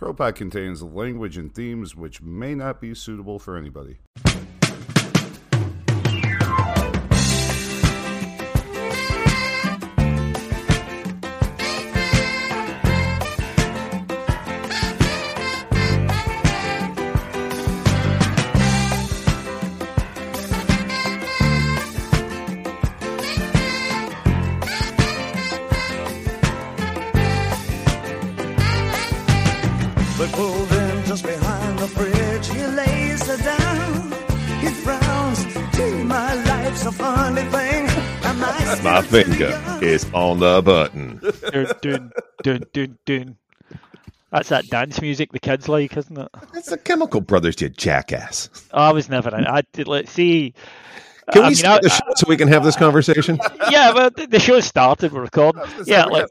CROpod contains language and themes which may not be suitable for anybody. Finger is on the button. dun, dun, dun, dun. That's that dance music the kids like, isn't it? That's the Chemical Brothers, you jackass. I was never. In, I did. Let's see. Can I we mean, start I- the show so we can have this conversation? yeah, well, the, show started. We're recording. Yeah, like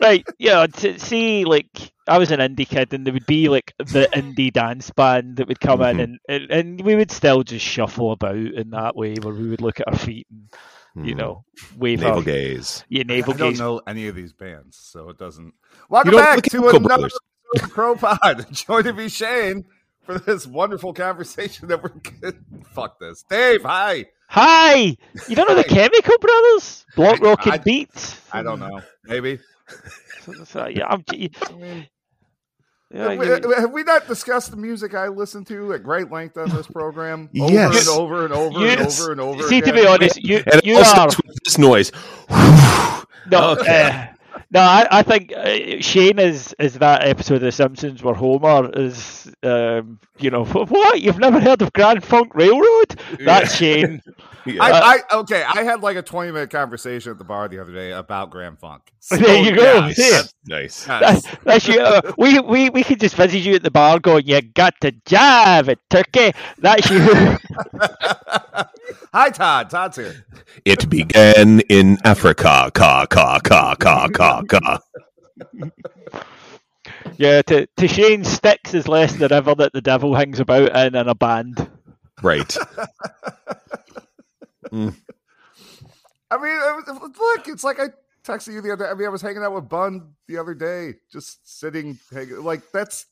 right. Yeah, to see, like I was an indie kid, and there would be like the indie dance band that would come Mm-hmm. in, and, and and we would still just shuffle about in that way, where we would look at our feet and you hmm. know wave Naval our gaze. yeah naval I don't know any of these bands, so it doesn't. Welcome back to Chemical another Brothers. CROpod. Joining me, Shane, for this wonderful conversation that we're good. Fuck this, Dave. Hi. Hi, you don't know the Chemical Brothers? Block I- Rocket I- Beats. I don't know. Maybe. So- so, yeah, I'm, yeah, Have we, have we not discussed the music I listen to at great length on this program? Over Yes. and over and over and Yes. over and over. See, to be honest, you And you all are this noise. no, Okay. uh, no. I, I think uh, Shane is is that episode of The Simpsons where Homer is, um, you know, what you've never heard of Grand Funk Railroad? That's Shane. Yeah. I, I okay. I had like a twenty minute conversation at the bar the other day about Grand Funk. There you go. yeah, nice. nice. That's, that's you. Uh, we, we we could just visit you at the bar, going, "You got to jive it, turkey." That's you. Hi, Todd. Todd's here. It began in Africa. Ka ka ka ka ka ka. yeah. To to Shane, Styx is less the river that the devil hangs about in in a band. Right. Hmm. I mean, it was- look, it's like I texted you the other. I mean, I was hanging out with Bun the other day, just sitting, hanging, like that's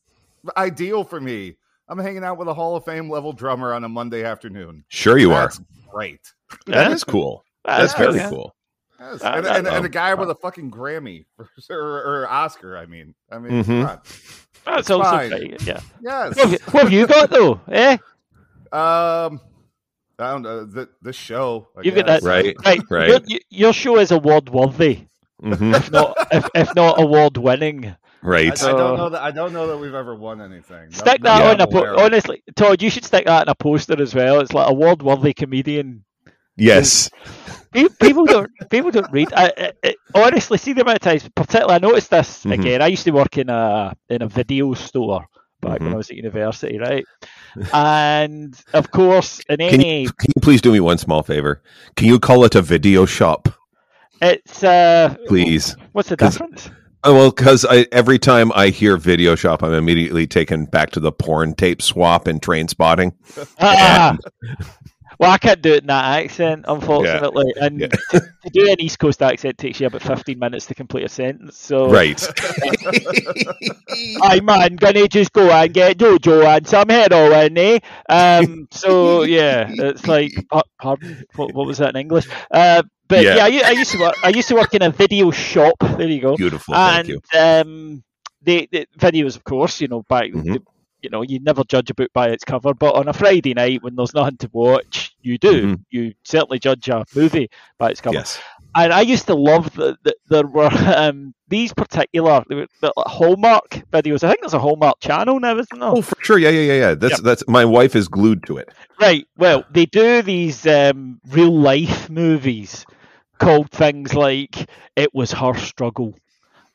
ideal for me. I'm hanging out with a Hall of Fame level drummer on a Monday afternoon. Sure you are. That's great. That Yeah. is cool. That's That's very cool. Yes. Uh, and, uh, and, and a guy with a fucking Grammy or, or, or Oscar. I mean, I mean, Mhm. come on. That's also fine. pretty good, yeah. yes. What have, you, what have you got though? Eh? Um, I don't know the the show. I You've got that Right. right. Right. Your, your- your show is award worthy, hmm if not if, if not award winning. I, Right. I don't know that. I don't know that we've ever won anything. Stick not that that on a I'm po- honestly, Todd. You should stick that in a poster as well. It's like award worthy comedian. Yes. People don't people don't read. I, I, I- honestly, see the amount of times. Particularly, I noticed this Mhm. again. I used to work in a in a video store back when Mhm. I was at university, right? And of course, in Can any you, can you please do me one small favor? Can you call it a video shop, it's uh, please? what's the difference? Oh, well, because every time I hear video shop, I'm immediately taken back to the porn tape swap and Trainspotting. Ah, well, I can't do it in that accent, unfortunately. And Yeah. to, to do an East Coast accent takes you about 15 minutes to complete a sentence. So, Right. Aye, man, gonna just go and get Jojo and some heroin, eh? Um, so, yeah, it's like, pardon, what, what was that in English? Uh, but Yeah. yeah, I, I used to work. I used to work in a video shop. There you go. Beautiful. Thank and you. um, the, the videos, of course, you know, back, Mhm. the, you know, you never judge a book by its cover, but on a Friday night when there's nothing to watch, you do. Mhm. You certainly judge a movie by its cover. Yes. And I used to love that that there were um, these particular were, the Hallmark videos. I think there's a Hallmark channel now, isn't there? Oh, for sure. Yeah, yeah, yeah, yeah. That's that's my wife is glued to it. Right. Well, they do these um, real life movies called things like "It Was Her Struggle,"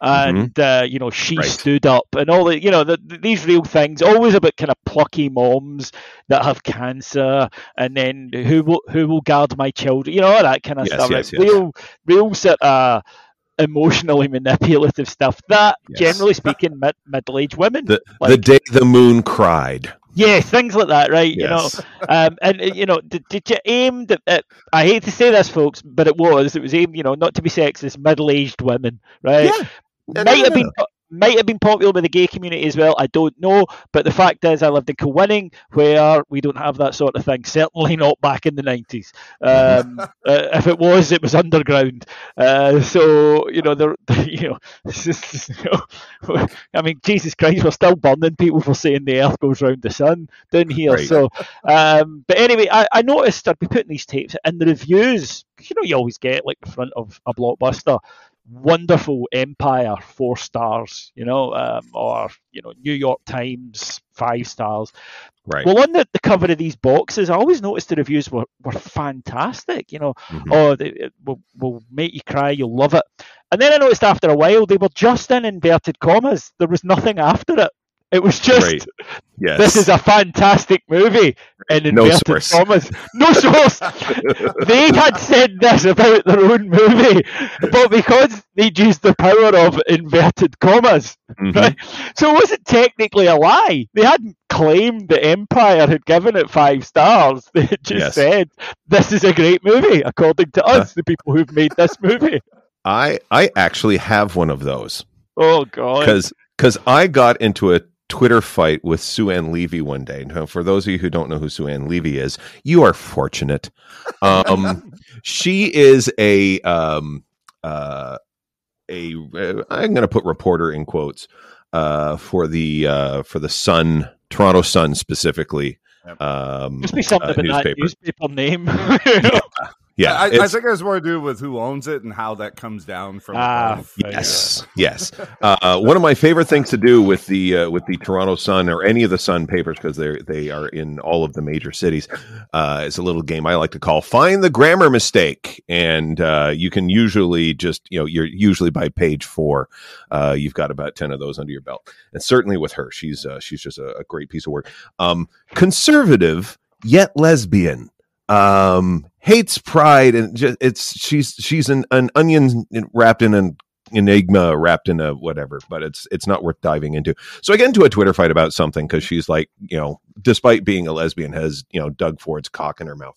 and uh, you know she Right. stood up, and all the you know the, the- these real things, always about kind of plucky moms that have cancer, and then who will who will guard my children, you know all that kind of Yes, stuff. yes, like yes. Real, real sort of emotionally manipulative stuff. That generally speaking, mid middle aged women. The the day the moon cried. Yeah, things like that, right? You know, um, and uh, you know, did, did you aim? At, at, I hate to say this, folks, but it was. It was aimed, you know, not to be sexist, middle-aged women, right? Yeah. Might no, have no, been might have been popular with the gay community as well. I don't know, but the fact is, I lived in Kilwinning, where we don't have that sort of thing. Certainly not back in the nineties. Um, uh, if it was, it was underground. Uh, so you know, there, you know, just, you know, I mean, Jesus Christ, we're still burning people for saying the Earth goes round the sun down here. Right. So, um, but anyway, I, I noticed I'd be putting these tapes in the reviews You know, you always get like the front of a blockbuster wonderful empire four stars you know um, or you know new york times five stars. Right. well on the, the cover of these boxes i always noticed the reviews were, were fantastic you know. Mhm. oh they, it will, will make you cry you'll love it. And then i noticed after a while they were just in inverted commas. There was nothing after it it was just Right. Yes. this is a fantastic movie in No source. commas. No source. they had said this about their own movie, but because they'd used the power of inverted commas, Mhm. right? So it wasn't technically a lie. They hadn't claimed the Empire had given it five stars. They had just Yes. said this is a great movie according to us, the people who've made this movie. I I actually have one of those Oh god. because because I got into a Twitter fight with Sue Ann Levy one day. Now, for those of you who don't know who Sue Ann Levy is, you are fortunate. Um, she is a um, uh, a uh, I'm going to put reporter in quotes uh, for the uh, for the Sun, Toronto Sun specifically. Yep. Um, Must be something uh, about that newspaper. newspaper name. Yeah, I, I think it has more to do with who owns it and how that comes down from Ah, above. Yes, yes. Uh, one of my favorite things to do with the uh, with the Toronto Sun or any of the Sun papers because they they are in all of the major cities uh, is a little game I like to call "Find the Grammar Mistake," and uh, you can usually just you know you're usually by page four, uh, you've got about ten of those under your belt, and certainly with her, she's uh, she's just a, a great piece of work. Um, conservative yet lesbian um hates pride and just it's she's she's an, an onion wrapped in an enigma wrapped in a whatever but it's it's not worth diving into. So i get into a twitter fight about something because she's like you know despite being a lesbian has you know doug ford's cock in her mouth.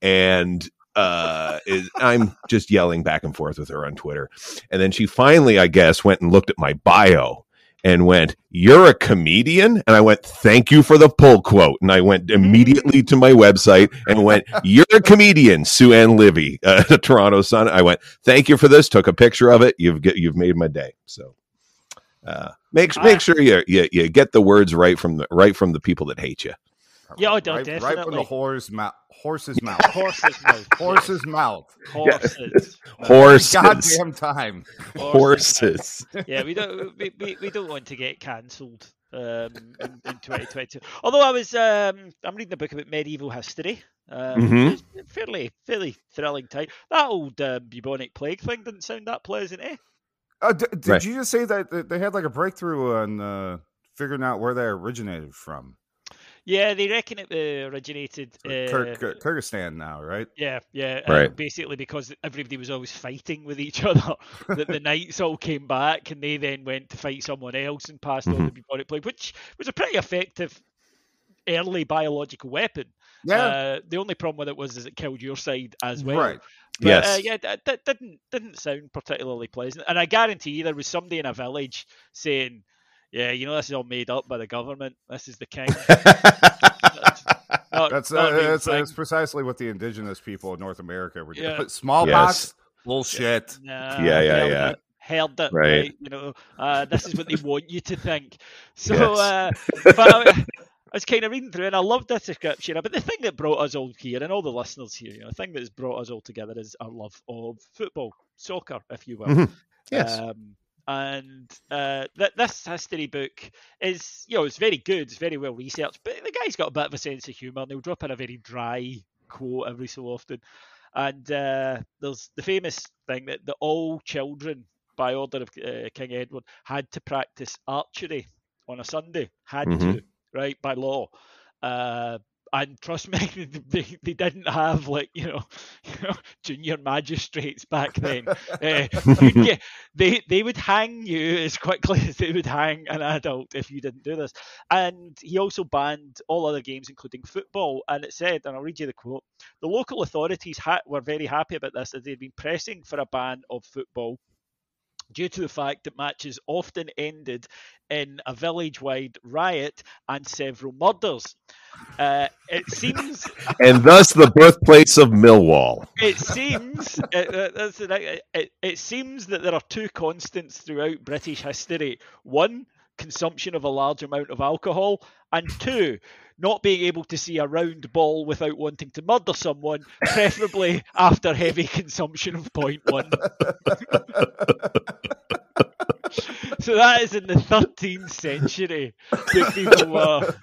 And uh is, i'm just yelling back and forth with her on twitter. And then she finally i guess went and looked at my bio and went, You're a comedian? And I went, Thank you for the pull quote. And I went immediately to my website and went, You're a comedian, Sue Ann Levy, uh, the Toronto Sun. I went, Thank you for this. Took a picture of it. You've get, you've made my day. So uh, make make sure you, you you get the words right from the right from the people that hate you. Yeah, oh, right, right from the horse mouth. Horse's mouth. Horse's mouth. Horse's mouth. Horses. Horses, Goddamn time. horses. yeah, we don't we, we, we don't want to get cancelled um, in, in 2022. Although I was um, I'm reading a book about medieval history. Um, Mhm. Fairly fairly thrilling time. That old uh, bubonic plague thing didn't sound that pleasant, eh? Uh, d- did Right. you just say that that they had like a breakthrough on uh, figuring out where they originated from? Yeah, they reckon it uh, originated. Uh, Kyrg- Kyrg- Kyrgyzstan now, right? Yeah, yeah. uh, Right. basically, because everybody was always fighting with each other, that the knights all came back and they then went to fight someone else and passed on Mhm. the bubonic plague, which was a pretty effective early biological weapon. Yeah. Uh, the only problem with it was is it killed your side as well. Right. But, Yes. Uh, yeah, that, that didn't didn't sound particularly pleasant. And I guarantee you, there was somebody in a village saying, "Yeah, you know, this is all made up by the government. This is the king." Not- That's not uh, that's, that's precisely what the indigenous people of North America were doing. Yeah. Smallpox, bullshit. Nah, Yeah, yeah, held yeah. It, held it, Right. right. You know, uh, this is what they want you to think. So, Yes. uh, but I, I was kind of reading through, and I loved this description. But the thing that brought us all here, and all the listeners here, you know, the thing that has brought us all together is our love of football, soccer, if you will. Mhm. Yes. Um, and uh, th- this history book is, you know, it's very good, it's very well researched, but the guy's got a bit of a sense of humour, and he'll drop in a very dry quote every so often. And uh, there's the famous thing that, all children by order of uh, King Edward, had to practice archery on a Sunday. Had Mhm. to, right, by law. And trust me, they, they didn't have like you know, you know junior magistrates back then. Uh, you'd get- they they would hang you as quickly as they would hang an adult if you didn't do this. And he also banned all other games, including football. And it said, and I'll read you the quote: the local authorities ha- were very happy about this, as they'd been pressing for a ban of football due to the fact that matches often ended in a village-wide riot and several murders. Uh, it seems and thus the birthplace of Millwall. it seems it, uh, the it, it, it seems that there are two constants throughout British history. One, consumption of a large amount of alcohol, and two, not being able to see a round ball without wanting to murder someone, preferably after heavy consumption of point one. so that is in the 13th century that people were,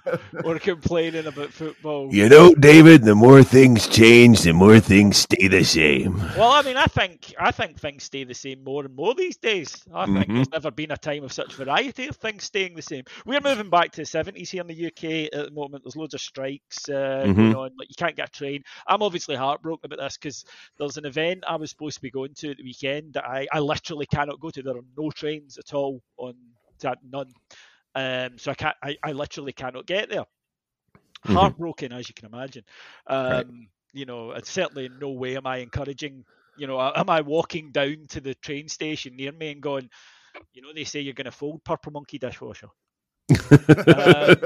were complaining about football. You know, David, the more things change, the more things stay the same. Well, I mean, I think I think things stay the same more and more these days. I think Mhm. there's never been a time of such variety of things staying the same. We're moving back to the 70s here in the UK at the moment. There's loads of strikes uh, Mhm. going on. Like you can't get a train. I'm obviously heartbroken about this because there's an event I was supposed to be going to at the weekend that I, I literally cannot go to. There are no trains at all on that none. Um, so I can't. I, I literally cannot get there. Mhm. Heartbroken, as you can imagine. Um, Right. You know, it's certainly in no way am I encouraging you know, am I walking down to the train station near me and going, you know, they say you're going to fold Purple Monkey dishwasher. Um,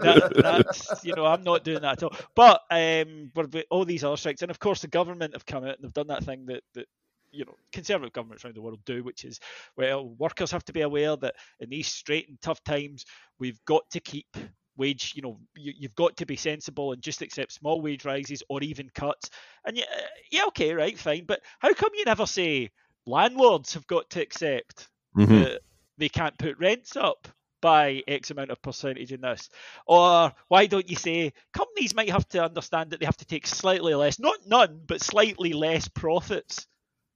that, that's you know I'm not doing that at all. But um, all these other strikes, and of course the government have come out and they've done that thing that that you know conservative governments around the world do, which is well workers have to be aware that in these straight and tough times we've got to keep wage you know you, you've got to be sensible and just accept small wage rises or even cuts and yeah, yeah okay right fine but how come you never say landlords have got to accept Mhm. that they can't put rents up by X amount of percentage in this? Or why don't you say companies might have to understand that they have to take slightly less, not none, but slightly less profits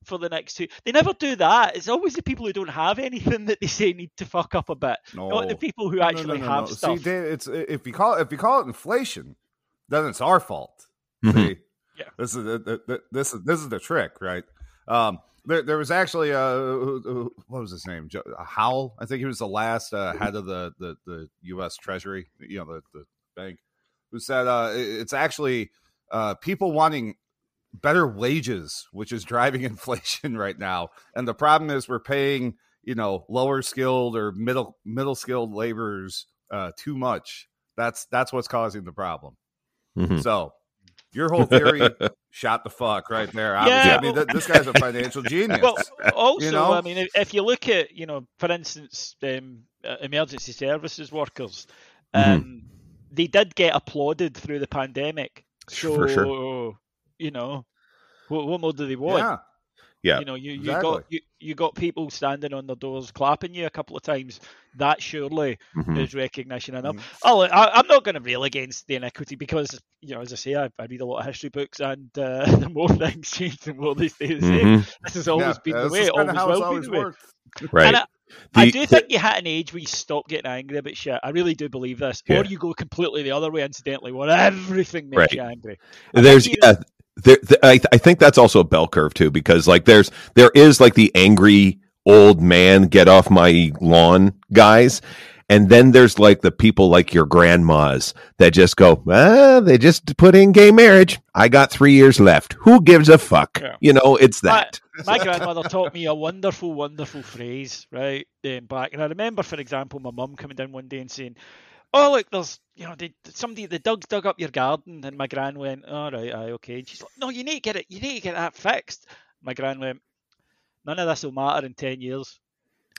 for the next two? They never do that. It's always the people who don't have anything that they say need to fuck up a bit, not the people who No, no, actually no, no, have no. stuff. See, Dave, it's if you call if you call it inflation, then it's our fault. Mhm. See? Yeah. This is the, the, the- this is this is the trick, right? Um, there, there was actually uh, who- who- what was his name? Uh, Howell, I think he was the last uh, head of the, the the U.S. Treasury, you know, the the bank, who said uh, it's actually uh, people wanting better wages, which is driving inflation right now. And the problem is we're paying, you know, lower skilled or middle middle skilled laborers uh, too much. That's that's what's causing the problem. Mhm. So your whole theory shot the fuck right there. Obviously. Yeah, I mean, well- th- this guy's a financial genius. Well, also, know? I mean, if, if you look at, you know, for instance, um, uh, emergency services workers, Mhm. um, they did get applauded through the pandemic. So, For sure. You know, what, what more do they want? yeah, Yeah. You know, you, you exactly. got you, you got people standing on their doors clapping you a couple of times. That surely Mhm. is recognition enough. Mhm. Oh, I, I'm not going to rail against the inequity because, you know, as I say, I, I read a lot of history books, and uh, the more things change, the more they stay the same. Mhm. This has always yeah, been the way. It always will be the way. worked. Right. And I, I The- do think you hit an age where you stop getting angry about shit. I really do believe this. Yeah. Or you go completely the other way, incidentally, where everything makes Right. you angry. I there's yeah there, th- I, I think that's also a bell curve too because like there's there is like the angry old man get off my lawn guys and then there's like the people like your grandmas that just go ah they just put in gay marriage i got three years left who gives a fuck Yeah. you know it's My- that My grandmother taught me a wonderful, wonderful phrase, right? Um, back, and I remember, for example, my mum coming down one day and saying, "Oh, look, there's, you know, they, somebody the dogs dug up your garden," and my gran went, "All right, aye, okay." And she's like, "No, you need to get it. You need to get that fixed." My gran went, "None of this will matter in ten years."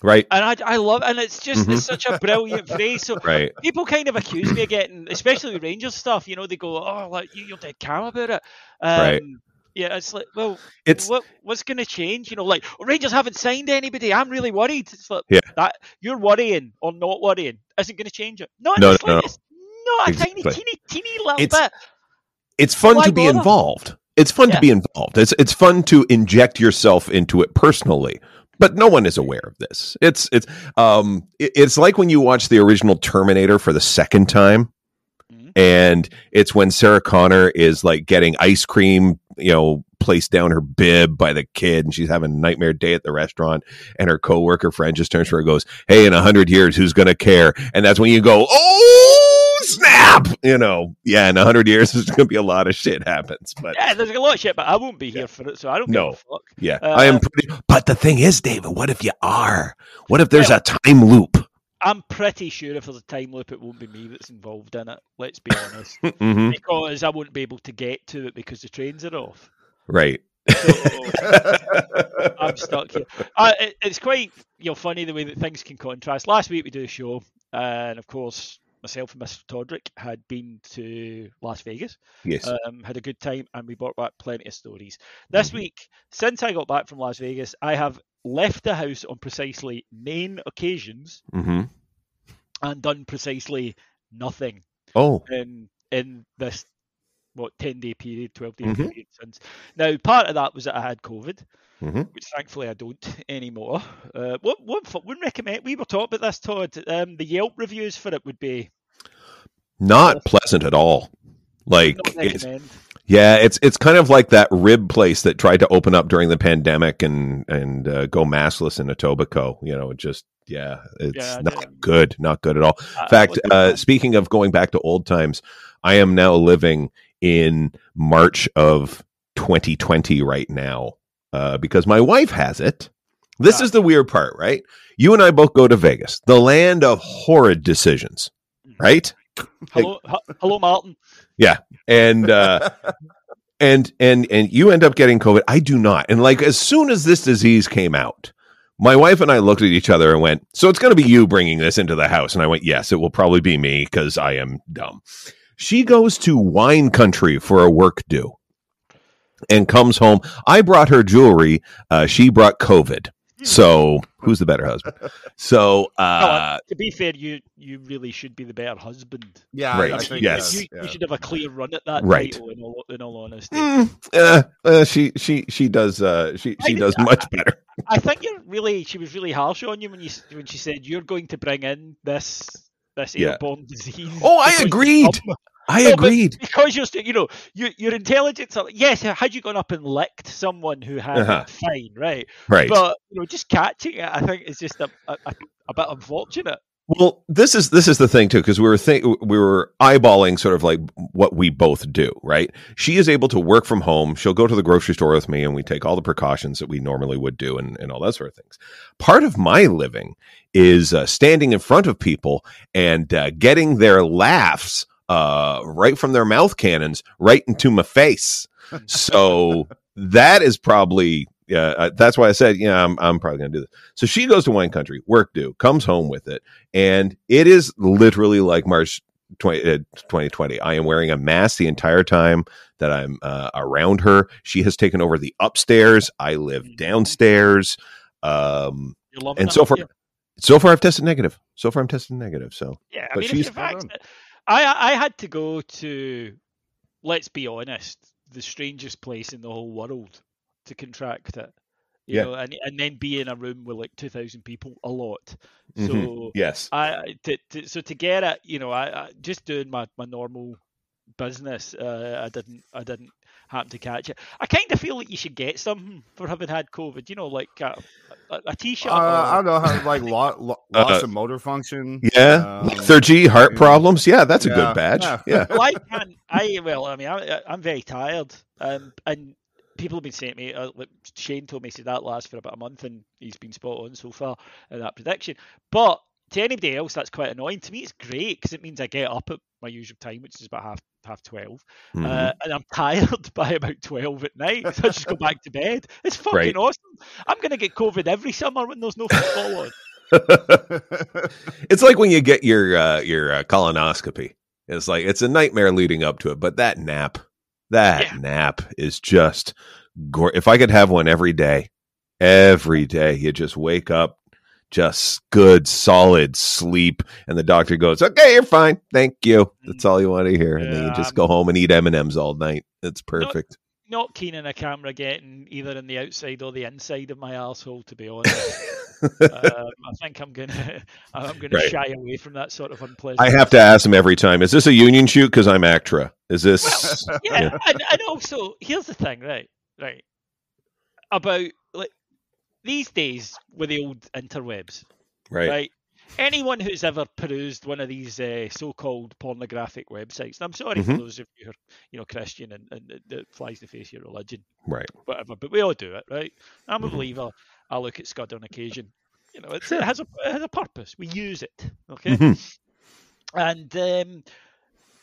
right And I, I love, and it's just Mhm. it's such a brilliant phrase. So right people kind of accuse me of getting, especially with Rangers stuff. You know, they go, "Oh, like you, you're dead calm about it." Um, Right. Yeah, it's like, well, it's what what's going to change? You know, like "Oh, Rangers haven't signed anybody. I'm really worried. It's like Yeah. that you're worrying or not worrying isn't going to change it. Not No, no, no. Slightest. Not a Exactly. tiny, teeny, teeny little It's- bit. it's fun Why to be bother? involved it's fun Yeah. to be involved it's it's fun to inject yourself into it personally but no one is aware of this. It's it's um it's like when you watch the original Terminator for the second time, Mhm. and it's when Sarah Connor is like getting ice cream, you know, placed down her bib by the kid, and she's having a nightmare day at the restaurant, and her coworker friend just turns to her and goes, "Hey, in a hundred years, who's gonna care?" And that's when you go, "Oh snap!" You know, yeah, in a hundred years, there's gonna be a lot of shit happens, but. Yeah, there's a lot of shit, but I won't be here for it, so I don't No. a fuck. Yeah, Uh, I am pretty. But the thing is, David, what if you are? What if there's Yeah. a time loop? I'm pretty sure if there's a time loop, it won't be me that's involved in it. Let's be honest, hmm because I won't be able to get to it because the trains are off. Right. So I'm stuck here. Uh, it, it's quite you know funny the way that things can contrast. Last week we do a show, and of course myself and Mr. Todrick had been to Las Vegas. yes. um, had a good time, and we brought back plenty of stories. This week, since I got back from Las Vegas, I have left the house on precisely nine occasions hmm and done precisely nothing Oh. in in this what ten day period, twelve day Mhm. period since. Now, part of that was that I had COVID, hmm which thankfully I don't anymore. Uh, what what f- would recommend? We were talking about this, Todd. Um, the Yelp reviews for it would be Not pleasant at all. Like, it's, yeah, it's it's kind of like that rib place that tried to open up during the pandemic and and uh, go massless in Etobicoke. You know, it just yeah, it's Yeah, not good, not good at all. Uh, In fact, uh, speaking of going back to old times, I am now living in March of 2020 right now uh, because my wife has it. This Ah. is the weird part, right? You and I both go to Vegas, the land of horrid decisions, right? hello, h- hello, Martin. Yeah, and uh, and and and you end up getting COVID. I do not. And like as soon as this disease came out, my wife and I looked at each other and went, "So it's going to be you bringing this into the house?" And I went, "Yes, it will probably be me because I am dumb." She goes to wine country for a work due and comes home. I brought her jewelry. Uh, she brought COVID. So who's the better husband? So uh, to be fair, you you really should be the better husband. Yeah, Right, I You- think yes. you, yeah. you should have a clear run at that Right. title. In all, in all honesty, mm, uh, uh, she she she does uh, she she I- does much better. I think you're really. She was really harsh on you when you when she said you're going to bring in this this Yeah. airborne disease. Oh, I agreed. I No, agreed. because you're still, you know, your your intelligence. are- Yes, had you gone up and licked someone who had Uh-huh. fine, right? Right. But you know, just catching it, I think, is just a, a, a bit unfortunate. Well, this is this is the thing too, because we were think we were eyeballing sort of like what we both do, right? She is able to work from home. She'll go to the grocery store with me, and we take all the precautions that we normally would do, and, and all that sort of things. Part of my living is uh, standing in front of people and uh, getting their laughs uh, right from their mouth cannons right into my face. So that is probably yeah. Uh, that's why I said, yeah, I'm I'm probably gonna do this. So she goes to wine country, work due, comes home with it, and it is literally like March 20, uh, 2020. I am wearing a mask the entire time that I'm uh, around her. She has taken over the upstairs. I live downstairs. Um, and so far, you? so far I've tested negative. So far I'm tested negative. So Yeah, I But mean, she's- I I had to go to, let's be honest, the strangest place in the whole world to contract it. You Yeah. know, and and then be in a room with like two thousand people, a lot. So Mhm. yes, I I- to, to, so to get it, you know, I, I just doing my, my normal business. Uh, I didn't I didn't happen to catch it. I kind of feel like you should get something for having had COVID. You know, like a, a, a t-shirt. Uh, I don't know how like lo- lo- Uh, loss of motor function. yeah, um, lethargy, heart problems. Yeah, that's a good badge. yeah. Yeah, well, I can't. I well, I mean, I, I'm very tired, um, and people have been saying to me. Uh, like Shane told me, he said that lasts for about a month, and he's been spot on so far in that prediction. But to anybody else, that's quite annoying. To me, it's great because it means I get up at my usual time, which is about half half 12 Mhm. uh, and I'm tired by about twelve at night. So I just go back to bed. It's fucking Right. awesome. I'm gonna get COVID every summer when there's no football on. it's like when you get your uh, your uh, colonoscopy. It's like it's a nightmare leading up to it, but that nap, that Yeah. nap is just. Gore. If I could have one every day, every day, you just wake up, just good solid sleep, and the doctor goes, "Okay, you're fine, thank you." That's mm. all you want to hear, and then you just go home and eat M and M's all night. It's perfect. Not keen on a camera getting either in the outside or the inside of my asshole. To be honest, um, I think I'm gonna I'm gonna Right. shy away from that sort of unpleasant. I have to ask him every time. Is this a union shoot? Because I'm ACTRA. Is this? yeah, Yeah. And, and also here's the thing, right? Right. About like these days with the old interwebs, right. right? Anyone who's ever perused one of these uh, so-called pornographic websites, and I'm sorry for Mhm. those of you who are, you know, Christian and, and it flies the face of your religion, Right. whatever, but we all do it, right? I'm a Mhm. believer. I look at Scud on occasion. You know, it's, Sure. it has a it has a purpose. We use it, okay? Mhm. And um,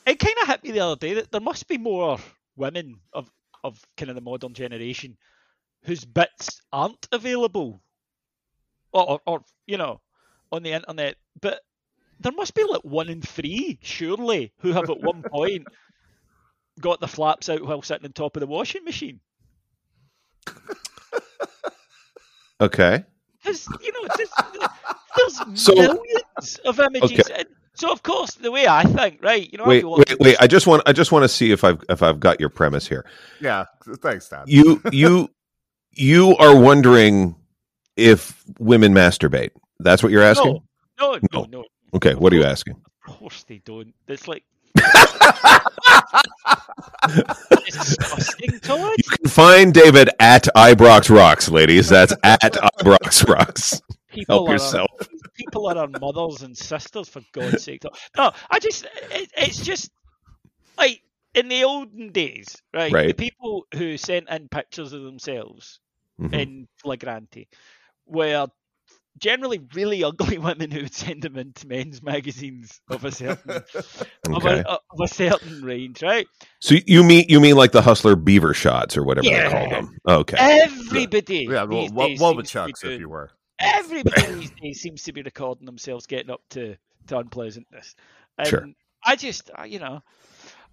it kind of hit me the other day that there must be more women of of kind of the modern generation whose bits aren't available, or, or, or you know, on the internet. But there must be like one in three, surely, who have at one point got the flaps out while sitting on top of the washing machine. Okay. There's, you know, there's, there's So- millions of images. And so, of course, the way I think, right? You know, Wait, everyone- wait, wait. I just want I just want to see if I've if I've got your premise here. Yeah, thanks, Todd. You you you are wondering if women masturbate. That's what you're asking? No, no, No. no. Okay, what are you asking? Of course they don't. It's like disgusting, Todd. You can find David at Ibrox Rocks, ladies. That's at Ibrox Rocks. People Help yourself. Our, people are our mothers and sisters, for God's sake. No, I just it, it's just like in the olden days, right? The people who sent in pictures of themselves Mhm. in flagrante were generally really ugly women who would send them into men's magazines of a certain of, a, of a certain range, right? So you mean you mean like the hustler beaver shots or whatever they call them? Okay. Everybody, yeah, well, days well, seems to be if you were. everybody these days seems to be recording themselves getting up to, to unpleasantness. And Sure. I just, you know,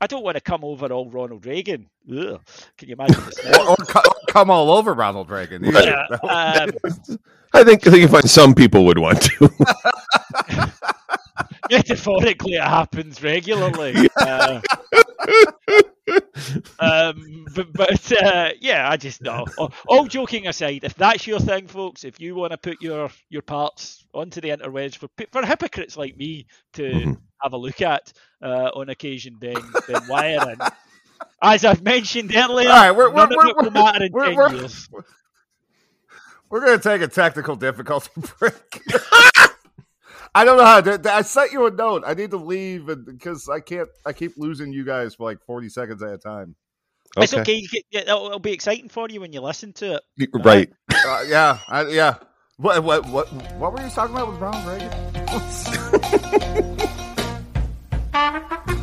I don't want to come over all Ronald Reagan. Ugh. Can you imagine the? Or, or or come all over Ronald Reagan. Yeah, um, I think I think you find some people would want to. metaphorically, it happens regularly. Uh, um, but but uh, yeah, I just know. All, joking aside, if that's your thing, folks, if you want to put your your parts onto the interwebs for for hypocrites like me to Mhm. have a look at uh, on occasion, then then wire in. As I've mentioned earlier, All right, we're- none we're- of it will we're- matter in we're- 10 we're- years. We're going to take a technical difficulty break. I don't know how to. I sent you a note. I need to leave because I can't. I keep losing you guys for like forty seconds at a time. It's okay. You get, it'll, it'll be exciting for you when you listen to it. Right. Uh, yeah, I, yeah. What, what what what were you talking about with Ronald Reagan?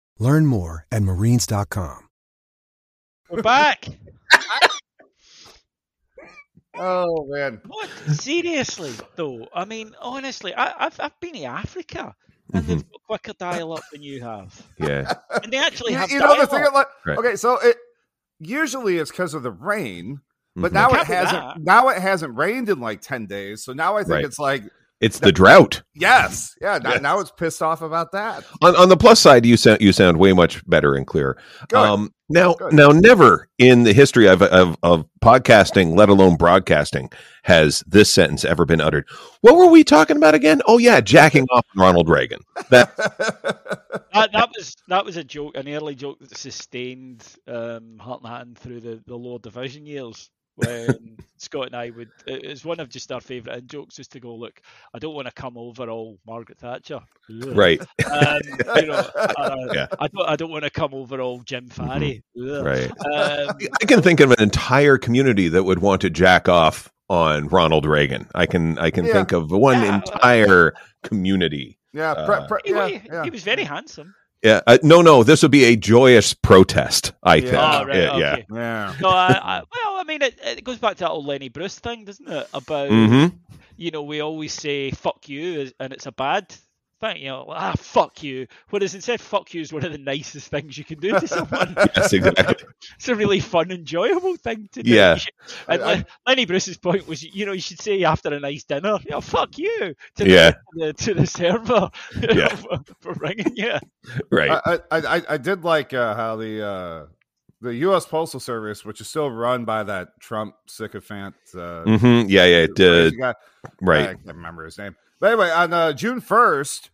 Learn more at marines.com. We're back. Oh man, What? Seriously, though? I mean, honestly, I, I've I've been to Africa, and they've got quicker dial up than you have, Yeah. and they actually you, have you know the thing. Like, Right. Okay, so it usually it's because of the rain, but Mhm. now It it hasn't. that. Now it hasn't rained in like ten days. So now I think Right. it's like It's the drought. yes, yeah. Now, Yes. now it's pissed off about that. On, on the plus side, you sound you sound way much better and clearer. Good. Um, now, Good. now, never in the history of, of of podcasting, let alone broadcasting, has this sentence ever been uttered. What were we talking about again? Oh yeah, jacking off Ronald Reagan. That that, that was that was a joke, an early joke that sustained um, Heart and Hatton through the, the lower division years. When Scott and I would. It's one of just our favourite in jokes, is to go look. I don't want to come over all Margaret Thatcher, Ugh. Right. Um, you know, uh, Yeah. I don't. I don't want to come over all Jim Farry. Ugh. Right. Um, I can think of an entire community that would want to jack off on Ronald Reagan. I can I can Yeah. think of one Yeah. entire community. Yeah, Uh, pre- pre- he, yeah, he- yeah. he was very handsome. Yeah, uh, no, no, this would be a joyous protest. I Yeah. think. Oh, right, yeah, okay. Yeah. No, I, I, well, I mean, it, it goes back to that old Lenny Bruce thing, doesn't it? About hmm you know, we always say "fuck you" and it's a bad thing. You know, ah, fuck you. Whereas instead, "fuck you" is one of the nicest things you can do to someone. Yes, exactly. it's a really fun, enjoyable thing to do. Yeah. Should- And I- Le- Lenny Bruce's point was, you know, you should say after a nice dinner, you know, "fuck you" to Yeah. the, to the server you know, Yeah. for, for ringing you. Right. I, I, I, I did like uh, how the uh, the U.S. Postal Service, which is still run by that Trump sycophant, uh, hmm Yeah, yeah, it did. crazy guy. I can't remember his name. But anyway, on uh, June first,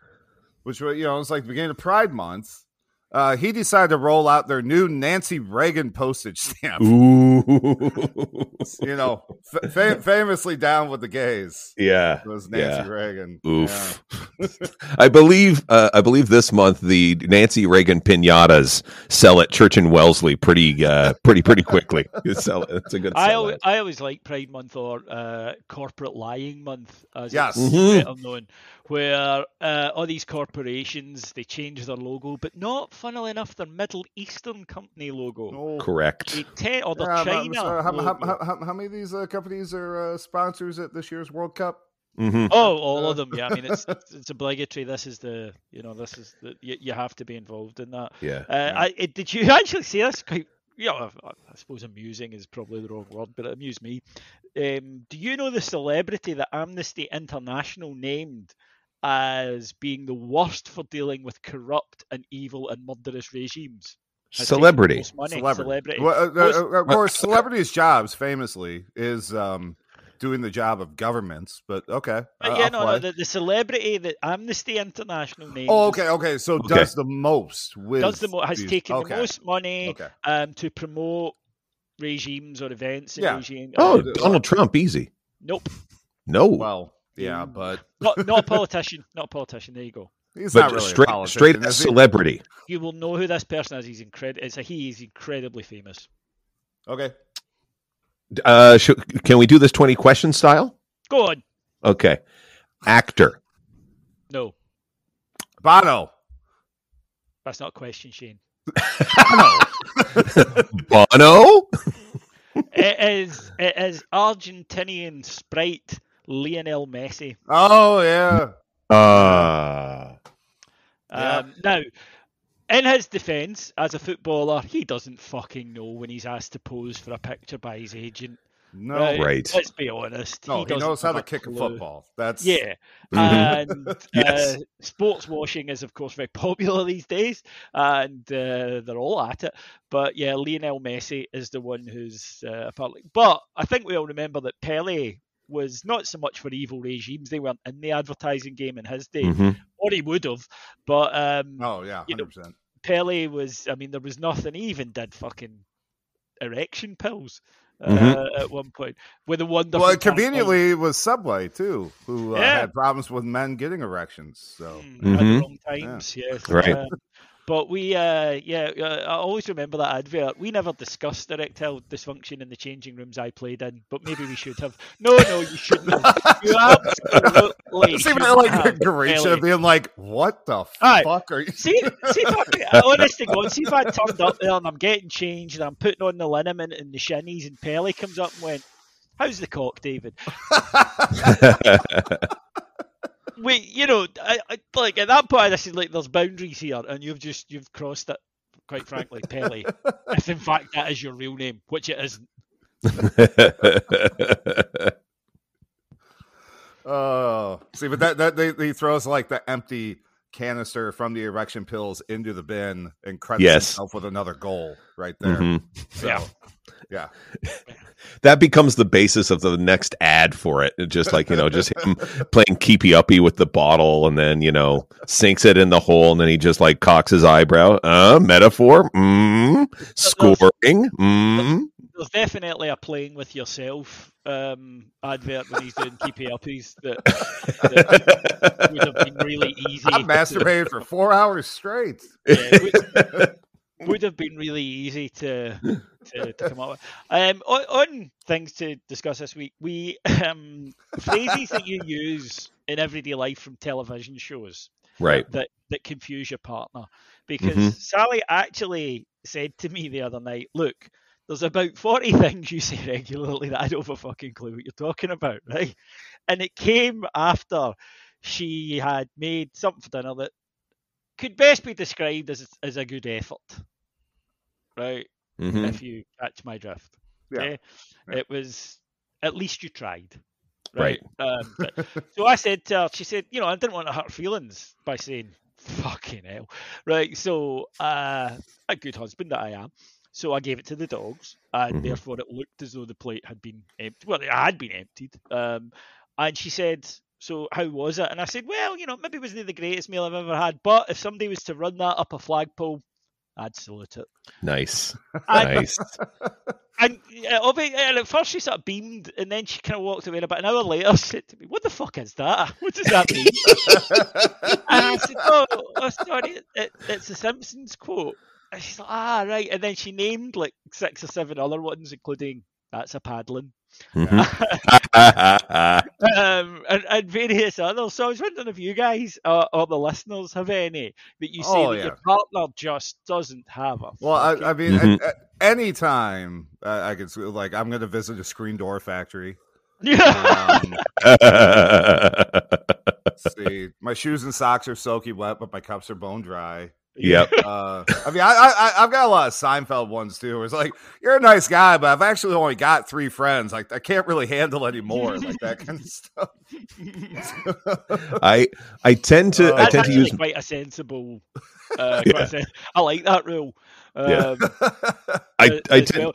which was you know it's like the beginning of Pride Month, uh, he decided to roll out their new Nancy Reagan postage stamp. Ooh. You know, fa- fa- famously down with the gays yeah. was Nancy Yeah. Reagan. Oof. I believe uh, I believe this month the Nancy Reagan pinatas sell at Church and Wellesley pretty uh, pretty pretty quickly. You sell it. It's a good I always, I always like Pride Month or uh, Corporate Lying Month, as Yes. it's Mhm. better known, where uh, all these corporations they change their logo, but not, funnily enough, their Middle Eastern company logo. Oh. Correct. They tend, or their Yeah, but, China. so how, how, logo. how, how, how many of these uh, companies are uh, sponsors at this year's World Cup? hmm Oh, all Uh, of them. Yeah, I mean it's it's, it's obligatory. This is the you know this is the you, you have to be involved in that. Yeah. Uh, I, it, did you actually see this? Quite, yeah, I, I suppose amusing is probably the wrong word, but it amused me. Um, do you know the celebrity that Amnesty International named as being the worst for dealing with corrupt and evil and murderous regimes? Has taken Celebrity. money. Celebrity. Celebrity. Well, uh, uh, Most- uh, of course, celebrities' jobs famously is um, doing the job of governments. But okay, But I- yeah, I'll no, no, the, the celebrity that Amnesty International named Oh, okay, okay. So Okay. does the most with does the mo- has these- taken okay, the most money Okay. um, to promote regimes or events. in Yeah. regime. Oh, uh, Donald Trump, easy. nope, No, Well, yeah, but not not a politician. Not a politician. There you go. he's but not really straight a politician, straight is celebrity. You will know who this person is. He's incredible. It's a he. He's incredibly famous. Okay, Uh, sh- can we do this twenty question style? Go on. Okay. Actor. No, Bono. that's not a question, Shane. Bono. Bono. it is it is Argentinian sprite Lionel Messi. Oh yeah, Uh, Yeah. Um, now, in his defence, as a footballer, he doesn't fucking know when he's asked to pose for a picture by his agent. no, Right. Right. Let's be honest. no, he, doesn't knows how to kick a football. That's Yeah, Mhm. and Yes. uh, sports washing is of course very popular these days, and uh, they're all at it. But yeah, Lionel Messi is the one who's uh, apparently. But I think we all remember that Pele was not so much for evil regimes; they weren't in the advertising game in his day, mhm. or he would have. But um, Oh yeah, You know, hundred percent. Pele was. I mean, there was nothing. He even did fucking erection pills. Uh, Mhm. At one point, with a wonderful. Well, campaign. conveniently, it was Subway too, who uh, Yeah. had problems with men getting erections. So Mm, at the wrong times, yes. Right. Um, but we, uh, yeah, uh, I always remember that advert. We never discussed erectile dysfunction in the changing rooms I played in, but maybe we should have. No, no, you shouldn't have. You absolutely it's even like have, Garisha being like, "What the Aye. fuck are you?" See, see if I, honest to God, see if I turned up there and I'm getting changed and I'm putting on the liniment and the shinnies and Pelly comes up and went, "How's the cock, David?" Wait, you know, I, I, like at that point, I said, like, there's boundaries here, and you've just you've crossed it. Quite frankly, Pelly, if in fact that is your real name, which it isn't. Oh, see, but that that they, he throws like the empty canister from the erection pills into the bin and credits Yes. himself with another goal right there. Mhm. So, Yeah. Yeah, That becomes the basis of the next ad for it. It Just like, you know, just him playing keepy uppy with the bottle and then, you know, sinks it in the hole and then he just like cocks his eyebrow. Uh, metaphor? Mm, scoring? Mm. there's definitely a playing with yourself um, advert when he's doing keepy uppies that, that would have been really easy. I masturbated for four hours straight. Yeah, would, would have been really easy to to, to come up with. Um, on, on things to discuss this week, we um, phrases that you use in everyday life from television shows right. that that confuse your partner. Because Mhm. Sally actually said to me the other night, "Look, there's about forty things you say regularly that I don't have a fucking clue what you're talking about, right?" And it came after she had made something for dinner that could best be described as as a good effort, right? Mhm. If you catch my drift, Yeah. okay? Yeah. It was at least you tried. Right. Um, but- so I said to her, she said, you know, I didn't want to hurt feelings by saying, fucking hell. Right. So, uh, a good husband that I am. So I gave it to the dogs, and Mhm. therefore it looked as though the plate had been emptied. Well, it had been emptied. Um, and she said, so how was it? And I said, well, you know, maybe it wasn't the greatest meal I've ever had, but if somebody was to run that up a flagpole, I'd salute it. Nice. And- Nice. And, and at first she sort of beamed, and then she kind of walked away. And about an hour later, she said to me, "What the fuck is that? What does that mean?" and I said, "Oh, oh sorry, it, it's a Simpsons quote." And she's like, "Ah, right." And then she named like six or seven other ones, including "That's a paddling," Mhm. um, and, and various others. So I was wondering if you guys or, or the listeners have any that you say Oh, that yeah. your partner just doesn't have a. Well, I, I mean, Mhm. at, at any time uh, I could like I'm going to visit a screen door factory. yeah. Um, see, my shoes and socks are soaky wet, but my cups are bone dry. Yep. Uh, I mean, I, I I've got a lot of Seinfeld ones too. It's like you're a nice guy, but I've actually only got three friends. Like I can't really handle anymore, like that kind of stuff. I I tend to I tend to use quite a sensible. Uh, Yeah. quite a sen- I like that rule. Um, Yeah. I I tend well.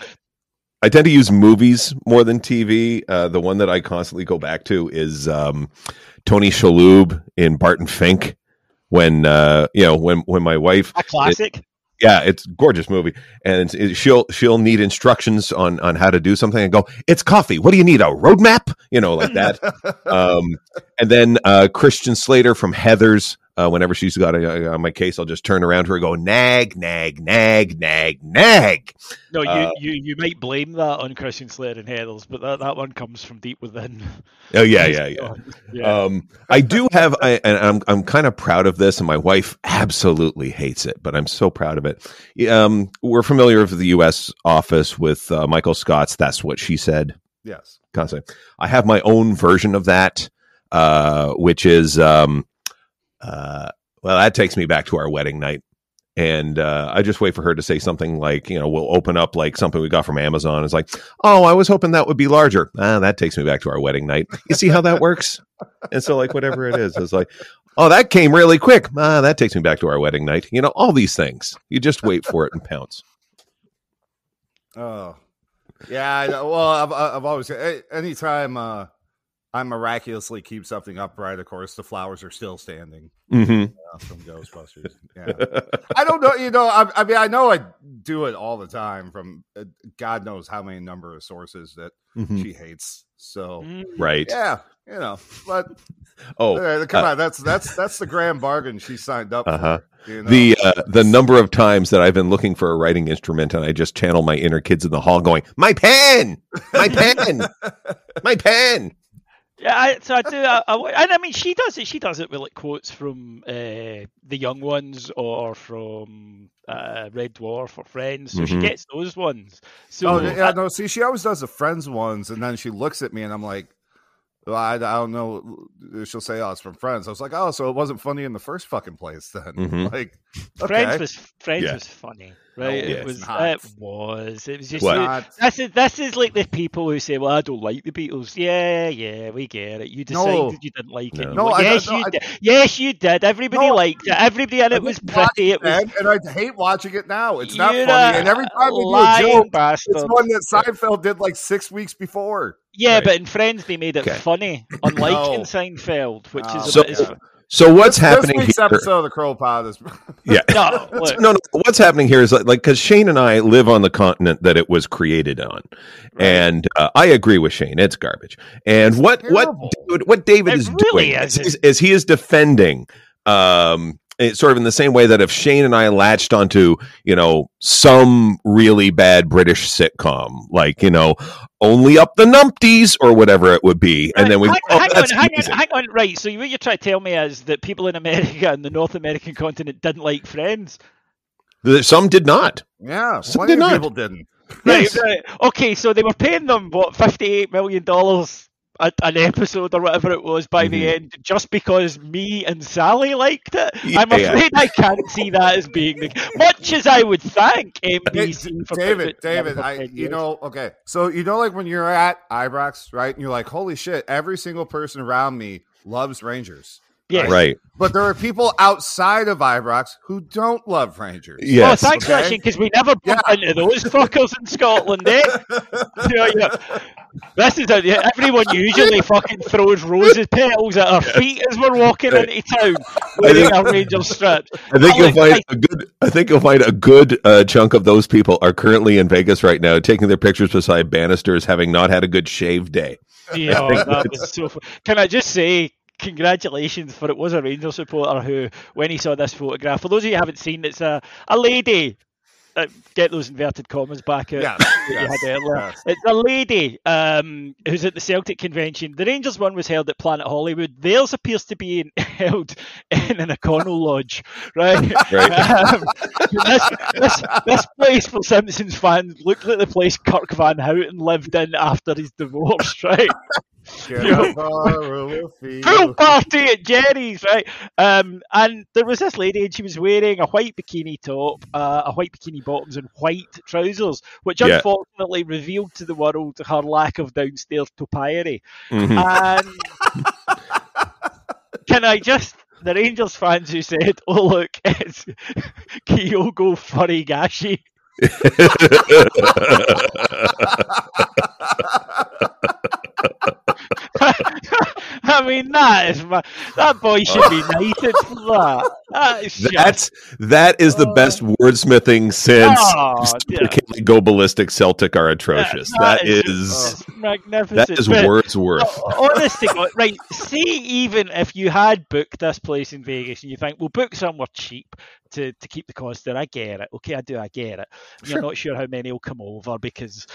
I tend to use movies more than TV. Uh, the one that I constantly go back to is um, Tony Shalhoub in Barton Fink. When uh, you know when when my wife a classic. yeah, it's a gorgeous movie, and it- she'll she'll need instructions on on how to do something, and go, "It's coffee. What do you need? A roadmap?" You know, like that. um, and then uh, Christian Slater from Heathers. Uh, whenever she's got a, on my case, I'll just turn around to her and go, "Nag, nag, nag, nag, nag." no, you, uh, you you might blame that on Christian Slater and Heathers, but that, that one comes from deep within. Oh yeah, yeah, yeah. yeah. Um, I do have, I, and I'm I'm kind of proud of this, and my wife absolutely hates it, but I'm so proud of it. Um, we're familiar with the U.S. office with uh, Michael Scott's. That's what she said. yes. Concept. I have my own version of that, uh, which is, um, uh, well, that takes me back to our wedding night. And uh, I just wait for her to say something like, you know, we'll open up like something we got from Amazon. It's like, oh, I was hoping that would be larger. Ah, that takes me back to our wedding night. You see how that works? And so, like, whatever it is, it's like, oh, that came really quick. Ah, that takes me back to our wedding night. You know, all these things. You just wait for it and pounce. Oh, yeah. Well, I've I've always anytime uh, I miraculously keep something upright. Of course, the flowers are still standing hmm uh, from Ghostbusters. Yeah. I don't know. You know, I, I mean, I know I do it all the time from uh, God knows how many number of sources that Mhm. she hates. So. Right. yeah, you know, but Oh, uh, come on, that's that's that's the grand bargain she signed up Uh-huh. for. You know? the uh, the number of times that I've been looking for a writing instrument and I just channel my inner kids in the hall going, "My pen, my pen, my pen." Yeah, I, so I do, I, I, and I mean, she does it. She does it with like quotes from uh, the young ones or from uh, Red Dwarf or Friends. So she Mhm. gets those ones. So oh yeah, no. See, she always does the friends ones, and then she looks at me, and I'm like, well, I, I don't know. She'll say, "Oh, it's from Friends." I was like, "Oh, so it wasn't funny in the first fucking place, then." Mhm. Like, Friends was Friends Yeah. was funny, right? No, it it's was. not. It was. It was just. What? you- Not- This is this is like the people who say, "Well, I don't like the Beatles." Yeah, yeah, we get it. You No. decided you didn't like it. No. No, I- yes, no, you I- did. Yes, you did. Everybody No, liked it. Everybody in it was didn't pretty. It was. and, and I hate watching it now. It's not funny, and every time they do a joke, bastard. it's one that Seinfeld did like six weeks before. Yeah, Right. but in Friends they made it Okay. funny, unlike No. in Seinfeld, which No. is ah, a So- bit. Is, So what's this, happening this week's here? episode of the CROpod is Yeah. No, no, no. What's happening here is like because Shane and I live on the continent that it was created on, and uh, I agree with Shane. It's garbage. And what terrible. what what David It is really doing is, is, is he is defending, um, it's sort of in the same way that if Shane and I latched onto you know some really bad British sitcom, like you know only up the numpties or whatever it would be, and then we hang, oh, hang on, hang on, hang on. Right, so what you're trying to tell me is that people in America and the North American continent didn't like Friends. Some did not. yeah. Some did not. people didn't. Right, Yes. right. Okay, so they were paying them what fifty-eight million dollars an episode or whatever it was by the Mhm. end, just because me and Sally liked it. Yeah, I'm yeah. afraid I can't see that as being the much as I would thank NBC for David, David, I you know, okay. So you know, like when you're at Ibrox, right? And you're like, holy shit, every single person around me loves Rangers. Yeah. Right. But there are people outside of Ibrox who don't love Rangers. Yes. oh, thanks for okay. that, because we never bump Yeah. into those fuckers in Scotland, eh? you know, you know, this is a, yeah, everyone usually fucking throws roses petals at our feet as we're walking into town wearing think- our Rangers strips. I think you'll find I- a good. I think you'll find a good uh, chunk of those people are currently in Vegas right now, taking their pictures beside banisters, having not had a good shave day. Yeah, that was so. fu- Can I just say congratulations for it was a Rangers supporter who, when he saw this photograph, for those of you who haven't seen, it's a a lady. Uh, get those inverted commas back out Yes, you yes, had earlier. yes. It's a lady um, who's at the Celtic convention. The Rangers one was held at Planet Hollywood. Theirs appears to be in, held in an Econo Lodge, right? Right. Um, this, this, this place for Simpsons fans looked like the place Kirk Van Houten lived in after his divorce, right? Get a borrow a feel. Pool party at Jerry's, right? Um, and there was this lady, and she was wearing a white bikini top, uh, a white bikini bottoms, and white trousers, which Yeah. unfortunately revealed to the world her lack of downstairs topiary. Mhm. And can I just the Rangers fans who said, "Oh look, it's Kyogo Furigashi." I mean, that is my, that boy should be knighted for that. That is just- that is the best oh. wordsmithing since Oh. Kelly Go Ballistic Celtic are atrocious. that that is is it's magnificent. that is But- Wordsworth. Oh, honest to God, right? See, even if you had booked this place in Vegas and you think we'll book somewhere cheap to, to keep the cost there, I get it. Okay, I do, I get it. You're not sure how many will come over because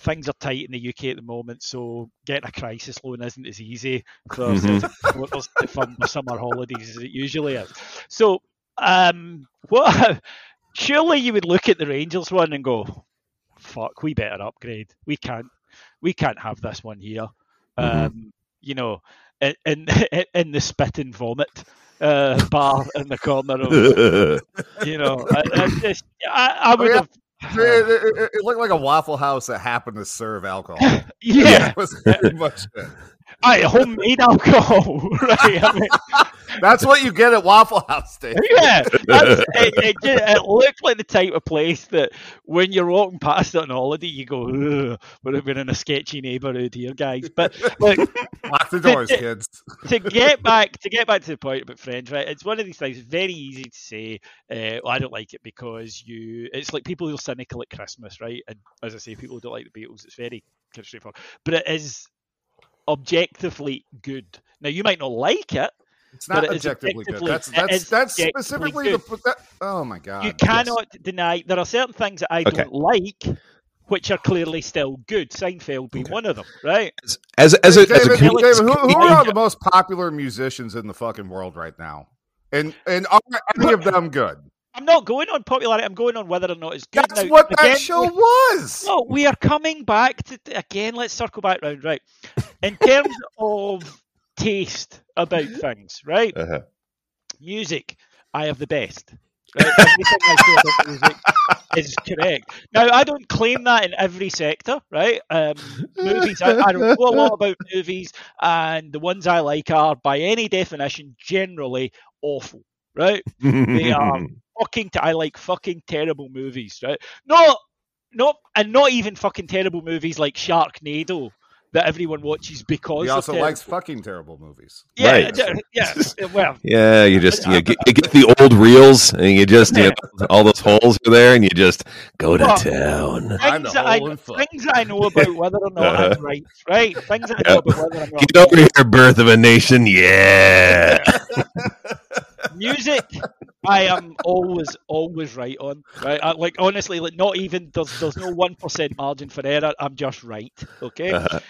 things are tight in the UK at the moment, so getting a crisis loan isn't as easy for Mhm. Celtic supporters to fund their summer holidays as it usually is. So, um, what? Surely you would look at the Rangers one and go, "Fuck, we better upgrade. We can't, we can't have this one here." Mhm. Um, you know, in in, in the spit and vomit uh, bar in the corner of, you know, I, I just, I, I would yeah. have. It, it- it- looked like a Waffle House that happened to serve alcohol. Yeah, That was pretty much it. I homemade alcohol, right? I mean, That's what you get at Waffle House, Dave. yeah, it, it, it looked like the type of place that when you're walking past it on holiday, you go, "Ugh, we're, in a sketchy neighbourhood here, guys. But look, Lock the doors, kids. to get back to get back to the point about Friends, right? It's one of these things. Very easy to say, uh, well, I don't like it because you. It's like people who are cynical at Christmas, right? And as I say, people who don't like the Beatles. It's very kind of straightforward, but it is objectively good. Now you might not like it. It's not it is objectively good. objectively- That's that's that's specifically good. the. That, oh my god! you cannot deny there are certain things that I Okay. don't like, which are clearly still good. Seinfeld being Okay. one of them, right? As as a, as a David, David, who, who are all the most popular musicians in the fucking world right now? And and are any of them good? I'm not going on popularity. I'm going on whether or not it's good. That's Now, what that show was. No, we are coming back to again. Let's circle back round. Right, in terms of taste about things, right? Uh-huh. Music, I have the best. Right? Everything I say about music is correct. Now, I don't claim that in every sector, right? Um, movies, I, I know a lot about movies, and the ones I like are, by any definition, generally awful, right? They are fucking. T- I like fucking terrible movies, right? Not, not, and not even fucking terrible movies like Sharknado that everyone watches because He also likes fucking terrible movies. Yeah, Right. yeah, yeah. Well, Yeah, you just you get, you get the old reels and you just you know, all those holes are there and you just go to Well, town. I'm things the that, I, foot. things I know about whether or not Uh-huh. I'm right, right? Things that I know about whether I'm Get over here, birth of a nation. Yeah. music i am always always right on. Right I, like honestly like not even there's there's no one percent margin for error. I'm just right okay? Uh-huh.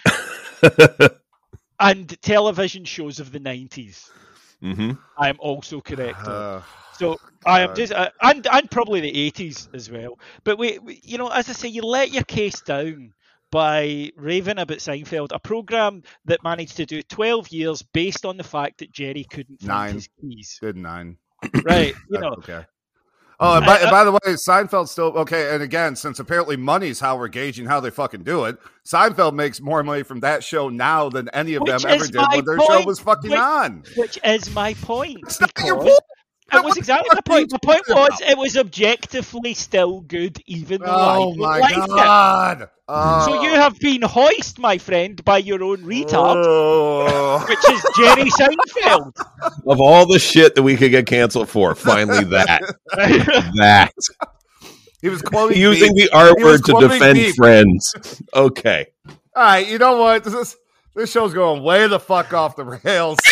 and television shows of the 90s hmm i'm also correct on. Uh, so i am just uh, and and probably the 80s as well. But we, we you know as i say you let your case down by raving about Seinfeld, a program that managed to do 12 years based on the fact that Jerry couldn't find Nine. his keys. good nine. Right, you know, okay. Oh, and by, and by the way, Seinfeld's still okay. And again, since apparently money's how we're gauging how they fucking do it, Seinfeld makes more money from that show now than any of them ever did when their show was fucking Which- on. which is my point. It's not your point. It was exactly the point. The point was it was objectively still good, even though I Oh don't my like it. god! Oh. So you have been hoist, my friend, by your own retard, Oh. which is Jerry Seinfeld. Of all the shit that we could get canceled for, finally that that he was quoting using Beef. the R word to defend Beef. friends. Okay. All right, you know what? This is, this show's going way the fuck off the rails.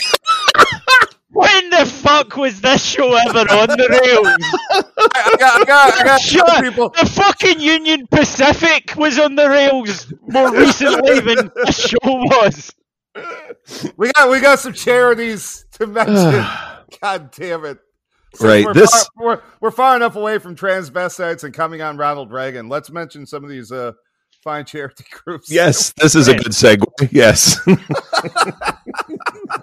when the fuck was this show ever on the rails? I got, I got, I got Shut people. The fucking Union Pacific was on the rails more recently than the show was. We got, we got some charities to mention. God damn it! Since Right, We're this- far, we're, we're far enough away from transvestites and coming on Ronald Reagan. Let's mention some of these uh, fine charity groups. Yes, this is a good segue. Yes.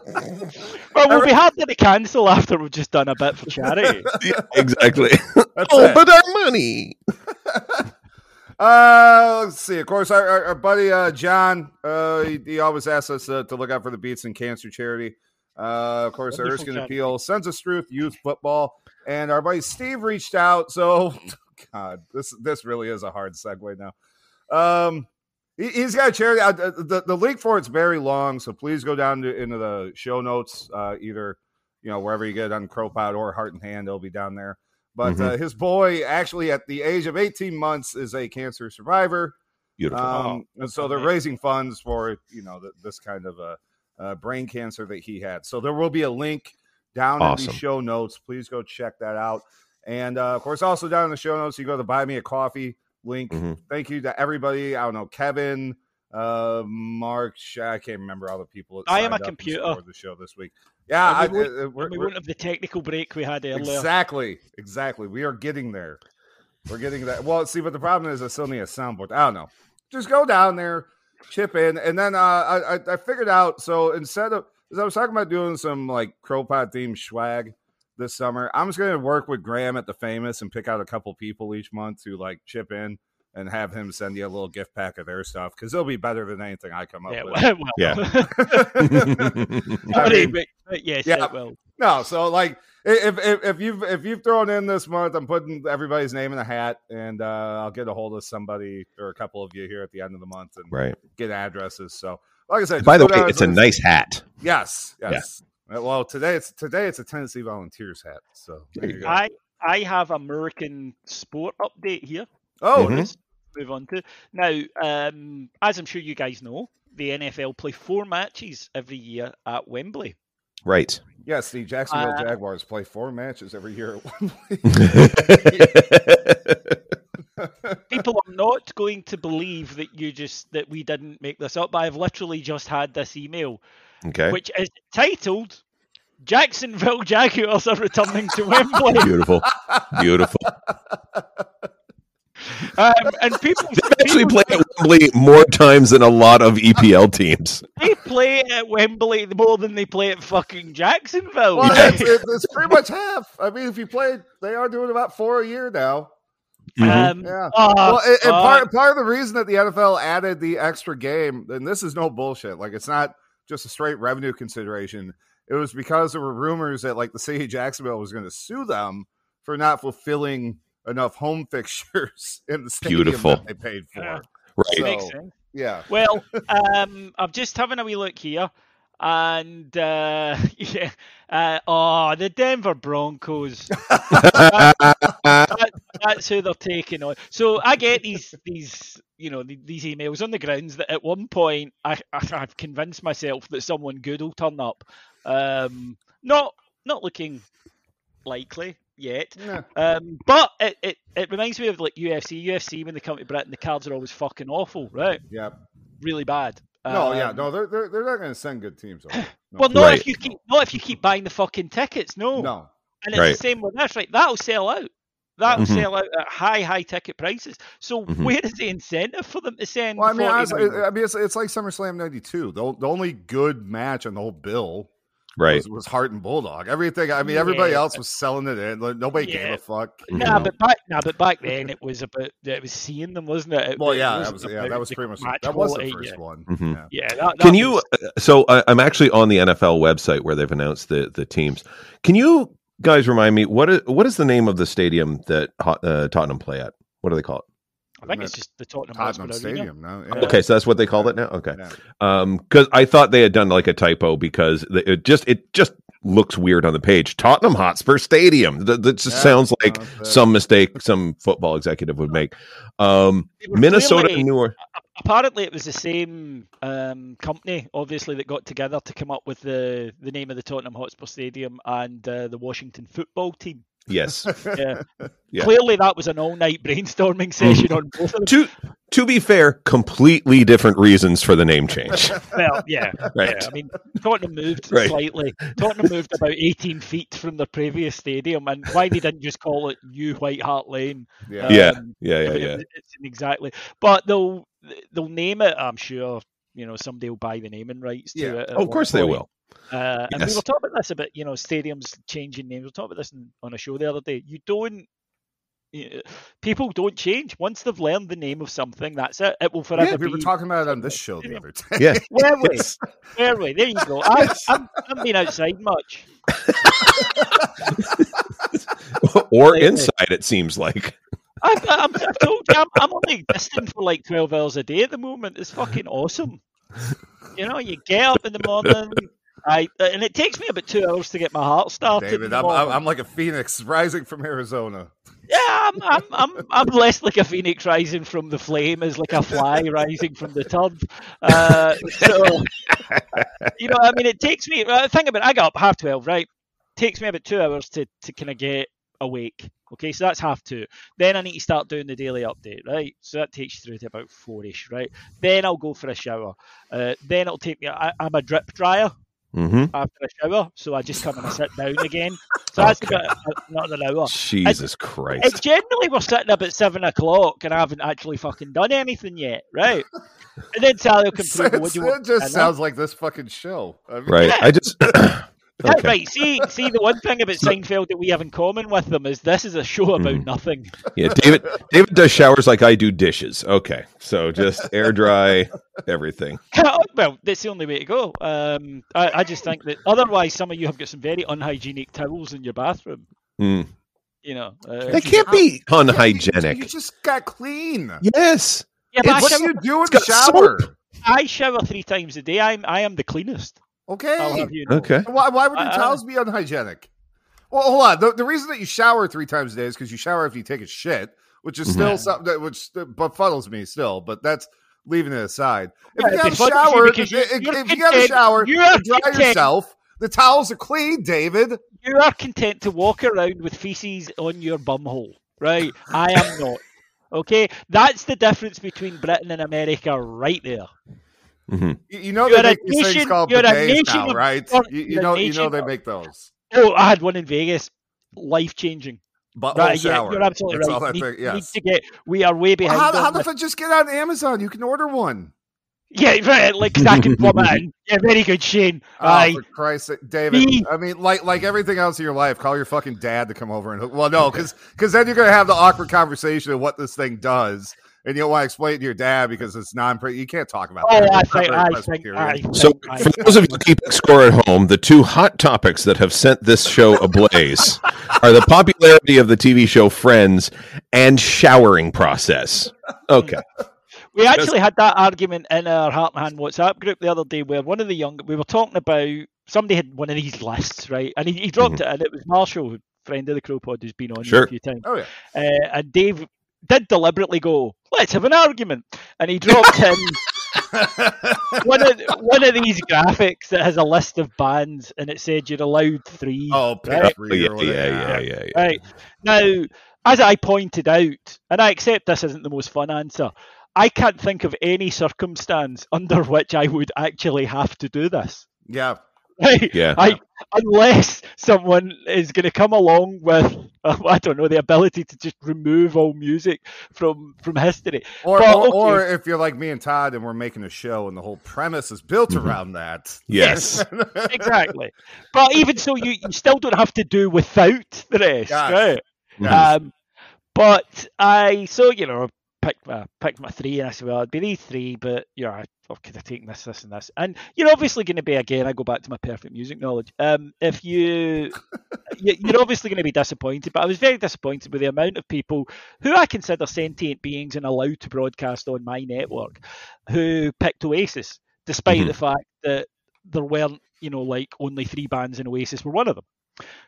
Well, we'll be hard to cancel after we've just done a bit for charity. Yeah, exactly. That's oh, it. but our money. Uh, let's see. Of course, our, our, our buddy uh, John, uh, he, he always asks us uh, to look out for the Beats and Cancer Charity. Uh, of course, Wonderful Erskine charity. Appeal, Sons of Struth, Youth Football, and our buddy Steve reached out. So, God, this this really is a hard segue now. Um, he, he's got a charity. Uh, the, the the link for it's very long, so please go down to, into the show notes. Uh, either you know wherever you get on CROpod or Heart and Hand, it'll be down there. But Mhm. uh, his boy, actually, at the age of 18 months, is a cancer survivor. Beautiful. Um, and so they're raising funds for you know th- this kind of a, uh, brain cancer that he had. So there will be a link down in the show notes. Please go check that out. And uh, of course, also down in the show notes, you go to buy me a coffee link. Mhm. Thank you to everybody. I don't know Kevin, uh, Mark. Sh- I can't remember all the people. that I am a computer. supported the show this week. Yeah, I, And we won't- uh, uh, we're- And we we're- won't have the technical break we had earlier. Exactly, exactly. We are getting there. We're getting that. Well, see, but the problem is I still need a soundboard. I don't know. Just go down there, chip in, and then uh, I, I I figured out. So instead of, as I was talking about doing some like CROpod themed swag this summer, I'm just gonna work with Graham at the Famous and pick out a couple people each month to like chip in and have him send you a little gift pack of their stuff because it'll be better than anything I come up Yeah, with. well, well. Yeah. Sorry, mean, but, but yes, yeah. it will. No, so like if if if you've if you've thrown in this month, I'm putting everybody's name in a hat, and uh, I'll get a hold of somebody or a couple of you here at the end of the month and right. get addresses. So, like I said, By the way, it's a nice hat. yes, yes. Uh, Well, today it's today it's a Tennessee Volunteers hat. So there you go. I I have American sport update here. oh, Mhm. Let's move on to now. Um, as I'm sure you guys know, the NFL play four matches every year at Wembley. Right. yes, the Jacksonville Uh, Jaguars play four matches every year. at Wembley. People are not going to believe that you just that we didn't make this up. But I've literally just had this email, okay. which is titled "Jacksonville Jaguars are returning to Wembley," Beautiful. Beautiful. um, and people They've actually people- played at Wembley more times than a lot of EPL teams. They play at Wembley more than they play at fucking Jacksonville. well, Yeah. it's, it's, it's pretty much half. I mean, if you play, they are doing about four a year now. Mhm. Um, Yeah. oh, well, and, and fuck. part part of the reason that the NFL added the extra game, and this is no bullshit. Like it's not just a straight revenue consideration. It was because there were rumors that like the city of Jacksonville was going to sue them for not fulfilling enough home fixtures in the stadium Beautiful. that they paid for. Yeah. right. So- makes sense. Yeah. Well, um, I'm just having a wee look here, and uh, yeah, uh, oh, the Denver Broncos. That- that's who they're taking on. So I get these these you know these emails on the grounds that at one point I, I I've convinced myself that someone good will turn up. Um, not not looking likely yet. Yeah. Um, but it, it, it reminds me of like UFC. UFC when they come to Britain, the cards are always fucking awful, right? Yeah. Really bad. No, yeah, Um, no, they're they're, they're not going to send good teams. Over. No. Well, not Right. if you keep not if you keep buying the fucking tickets. No, no. and it's Right. the same with this, right? That'll sell out. That'll Mhm. sell out at high, high ticket prices. So Mhm. where is the incentive for them to send? Well, I mean, 40 honestly. I mean, it's, it's like SummerSlam '92. The, the only good match on the whole bill Right. was, was Hart and Bulldog. Everything. I mean, everybody else was selling it in. Like, nobody gave a fuck. No, Nah, but back, nah, but back then it was about it was seeing them, wasn't it? It- well, it yeah, that wasn't yeah, that was pretty much match that was the first yeah. one. Mhm. Yeah. Yeah, that, that Can you? So I, I'm actually on the NFL website where they've announced the the teams. Can you guys remind me what is what is the name of the stadium that uh, Tottenham play at? What do they call it? I think it's just the Tottenham, Tottenham Hotspur Arena. Stadium. No, yeah. Okay, so that's what they called it now. Okay, Yeah. um, because I thought they had done like a typo because it just it just looks weird on the page. Tottenham Hotspur Stadium. That, that just Yeah, sounds like no, some mistake some football executive would make. Um, Minnesota clearly- New Orleans. apparently it was the same um, company, obviously, that got together to come up with the, the name of the Tottenham Hotspur Stadium and uh, the Washington football team. Yes. Yeah. Yeah. Clearly, that was an all night brainstorming session on both of them. to to be fair, completely different reasons for the name change. Well, yeah, Right. yeah. I mean, Tottenham moved Right. slightly. Tottenham moved about 18 feet from the previous stadium, and why they didn't just call it New White Hart Lane? Yeah. Yeah, Um, yeah, yeah, I mean, yeah. it- It's exactly, but they'll they'll name it. I'm sure you know somebody will buy the naming rights to Yeah. it. Oh, of one course they will. Uh, And we Yes. were talking about this about you know stadiums changing names. We were talking about this in, on a show the other day. You don't. you- People don't change once they've learned the name of something. That's it. It will forever Yeah, be. we were talking about it on this show the other day. Yeah. Were we? Yes. Were we? There you go. I, I'm, I'm been outside much. or Like- inside, it seems like. I've, I'm, I've told you, I'm, I'm only existing for like 12 hours a day at the moment. It's fucking awesome. You know, you get up in the morning, I, and it takes me about two hours to get my heart started. David, I'm, I'm. Like a phoenix rising from Arizona. Yeah, I'm, I'm, I'm, I'm less like a phoenix rising from the flame as like a fly rising from the tub. Uh, so, you know, I mean, it takes me. Uh, think about it. I got up half twelve, right? Takes me about two hours to to kind of get awake. Okay, so that's half two. Then I need to start doing the daily update, right? So that takes you through to about four-ish, right? Then I'll go for a shower. Uh, then it'll take me. I, I'm a drip dryer hmm after a shower, so I just come and I sit down again. So that's about not an hour. Jesus It Christ. generally we're sitting up at seven o'clock and I haven't actually fucking done anything yet, right? And then Sally will come through. What do you it just sounds like this fucking show. I mean, Right. I just. Yeah, okay. Right. See, see, the one thing about Seinfeld that we have in common with them is this is a show about Mhm. nothing. Yeah, David. David does showers like I do dishes. Okay, so just air dry everything. well, that's the only way to go. Um, I, I just think that otherwise, some of you have got some very unhygienic towels in your bathroom. Mm. You know. Uh, That can't be Yeah, you- unhygienic. You just got clean. Yes. yeah, but What do you do in the got shower? I shower three times a day. I'm I am the cleanest. I'll Okay. you know. Okay. Why, why would your I- I- towels be unhygienic? Well, hold on. The, the reason that you shower three times a day is because you shower after you take a shit, which is still Mhm. something that which befuddles me still. But that's leaving it aside. If Yeah, you it have a befuddles you shower, if, because if, you're if you have a shower, you're and dry content- yourself. The towels are clean, David. You are content to walk around with feces on your bumhole, right? I am not. Okay, that's the difference between Britain and America, right there. Hmm You, you know You're they a make these things called you're a bidets now, of- right? you're- You, you you're a know, you know they make those Oh, I had one in Vegas, life changing. But Right, yeah, you're absolutely That's right. all that need, thing- need to get. We are way behind. How, how on the the- fuck just get on Amazon? You can order one. yeah, right. Like 'cause I can plumb it in. Yeah, very good, Shane. Oh, Aye. for Christ's sake, David. Me. I mean, like like everything else in your life, call your fucking dad to come over and. Well, no, because then you're gonna have the awkward conversation of what this thing does, and you'll want to explain it to your dad because it's non. You can't talk about. Oh, that. I think, I think, Presbyterian. I think, So, I for those of you keeping score at home, the two hot topics that have sent this show ablaze are the popularity of the TV show Friends and showering process. Okay. We actually had that argument in our Heart and Hand WhatsApp group the other day where one of the young we were talking about somebody had one of these lists, right? And he, he dropped it and it was Marshall, friend of the CROpod who's been on Sure. a few times. Oh yeah. Uh, and Dave did deliberately go, let's have an argument. And he dropped in one of one of these graphics that has a list of bands and it said you're allowed three. Oh, pick Right. Oh, three yeah, or yeah, yeah, yeah, yeah. Right. Now, as I pointed out, and I accept this isn't the most fun answer, I can't think of any circumstance under which I would actually have to do this. Yeah. Right? Yeah. I, unless someone is going to come along with, uh, I don't know, the ability to just remove all music from from history. Or, But, or, okay. or if you're like me and Todd and we're making a show and the whole premise is built Mhm. around that. Yes. Exactly. but even so, you, you still don't have to do without the rest, Yes. right? Yes. Um, but I so you know I picked my picked my three, and I said, well, it'd be these three, but you know, I I could have taken this, this, and this. And you're obviously going to be again. I go back to my perfect music knowledge. Um, if you, you you're obviously going to be disappointed, but I was very disappointed with the amount of people who I consider sentient beings and allowed to broadcast on my network, who picked Oasis, despite Mhm. the fact that there weren't, you know, like only three bands in Oasis were one of them.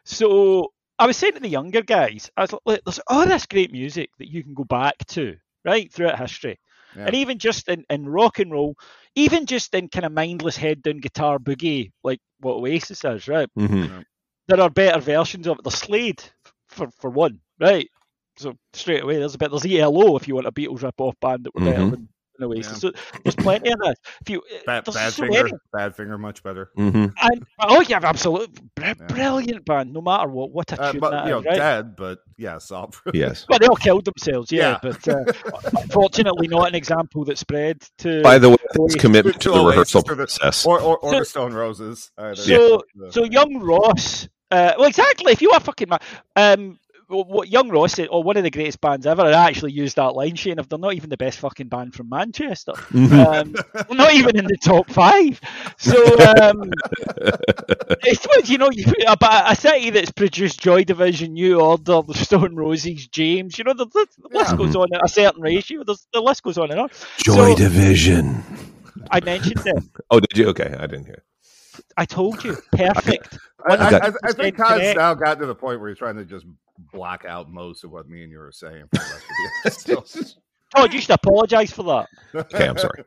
So I was saying to the younger guys, I was like, "Look, there's all this great music that you can go back to, right, throughout history. Yeah. And even just in, in rock and roll, even just in kind of mindless head down guitar boogie, like what Oasis is, right? Mhm. There are better versions of it. There's Slade, for, for one, right? So straight away, there's a bit. There's ELO if you want a Beatles rip-off band that were better Mhm. than, than Oasis. Yeah. So there's plenty of that. If you, Bad, there's bad so finger. many. Badfinger, much better. Mm-hmm. And oh yeah, absolutely Br- brilliant band. No matter what, what a Uh, tune but that you know, is, right? dead, but yes, I'll Yes. Well, they all killed themselves, yeah, Yeah. but uh, unfortunately, not an example that spread to. By the way, it's commitment to To the rehearsal to the- process. or or, or So- the Stone Roses. Either. So, Yeah. so young Ross. Uh, well, exactly. If you are fucking, ma- um, wh- what young Ross said, or one of the greatest bands ever, I actually used that line, Shane. If they're not even the best fucking band from Manchester, Mhm. um, not even in the top five. So, um, it's what you know. You, about a city that's produced Joy Division, New Order, the Stone Roses, James. You know, the, the, the list Yeah. goes on at a certain ratio. There's, the list goes on and on. Joy So- Division. I mentioned them. Oh, did you? Okay, I didn't hear. I told you. Perfect. I, I, got- I, I think 100% Todd's correct. now gotten to the point where he's trying to just block out most of what me and you were saying. For the rest Todd, you should apologise for that. Okay, I'm sorry.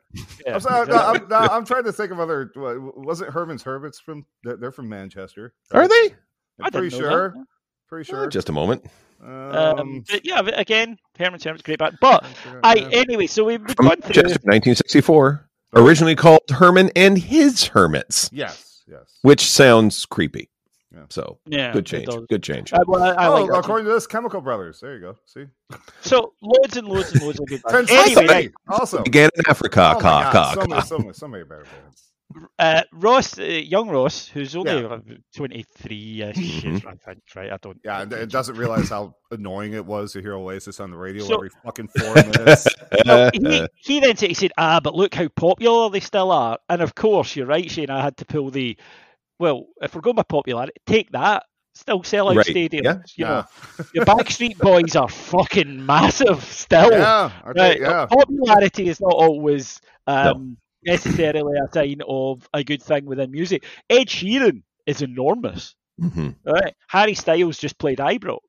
Yeah. I'm, sorry, no, I'm, no, I'm trying to think of other. what- Was it Herman's Hermits from? They're, they're from Manchester. Are they? I I'm pretty sure. that. Pretty Uh, sure. just a moment. Um, Um, but yeah, again, Herman's Herman's great band. But I anyway, so we've From gone through. Manchester, 1964. Originally called Herman and His Hermits, yes, yes. which sounds creepy. Yeah. So Yeah, good change. Good change. Uh, well, I, I oh, like that. according to this, Chemical Brothers. There you go. See, So loads and loads and loads of good Ten bands. Anyway, City, also. Began in Africa. Oh my Ca, God, ca, so, many, ca. so many, so many better bands. Uh, Ross, uh, young Ross, who's only Yeah. 23 ish, Mhm. I think, right? I don't. Yeah, and it doesn't realize how annoying it was to hear Oasis on the radio So- every fucking four minutes. Well, he, he then said, he said, ah, but look how popular they still are. And of course, you're right, Shane. I had to pull the, well, if we're going by popularity, take that. Still sell out Right, stadiums. yeah. You yeah, know, your Backstreet Boys are fucking massive still. yeah, Right. yeah. Popularity is not always um, necessarily a sign of a good thing within music. Ed Sheeran is enormous. Mhm. Right. Harry Styles just played Ibrox.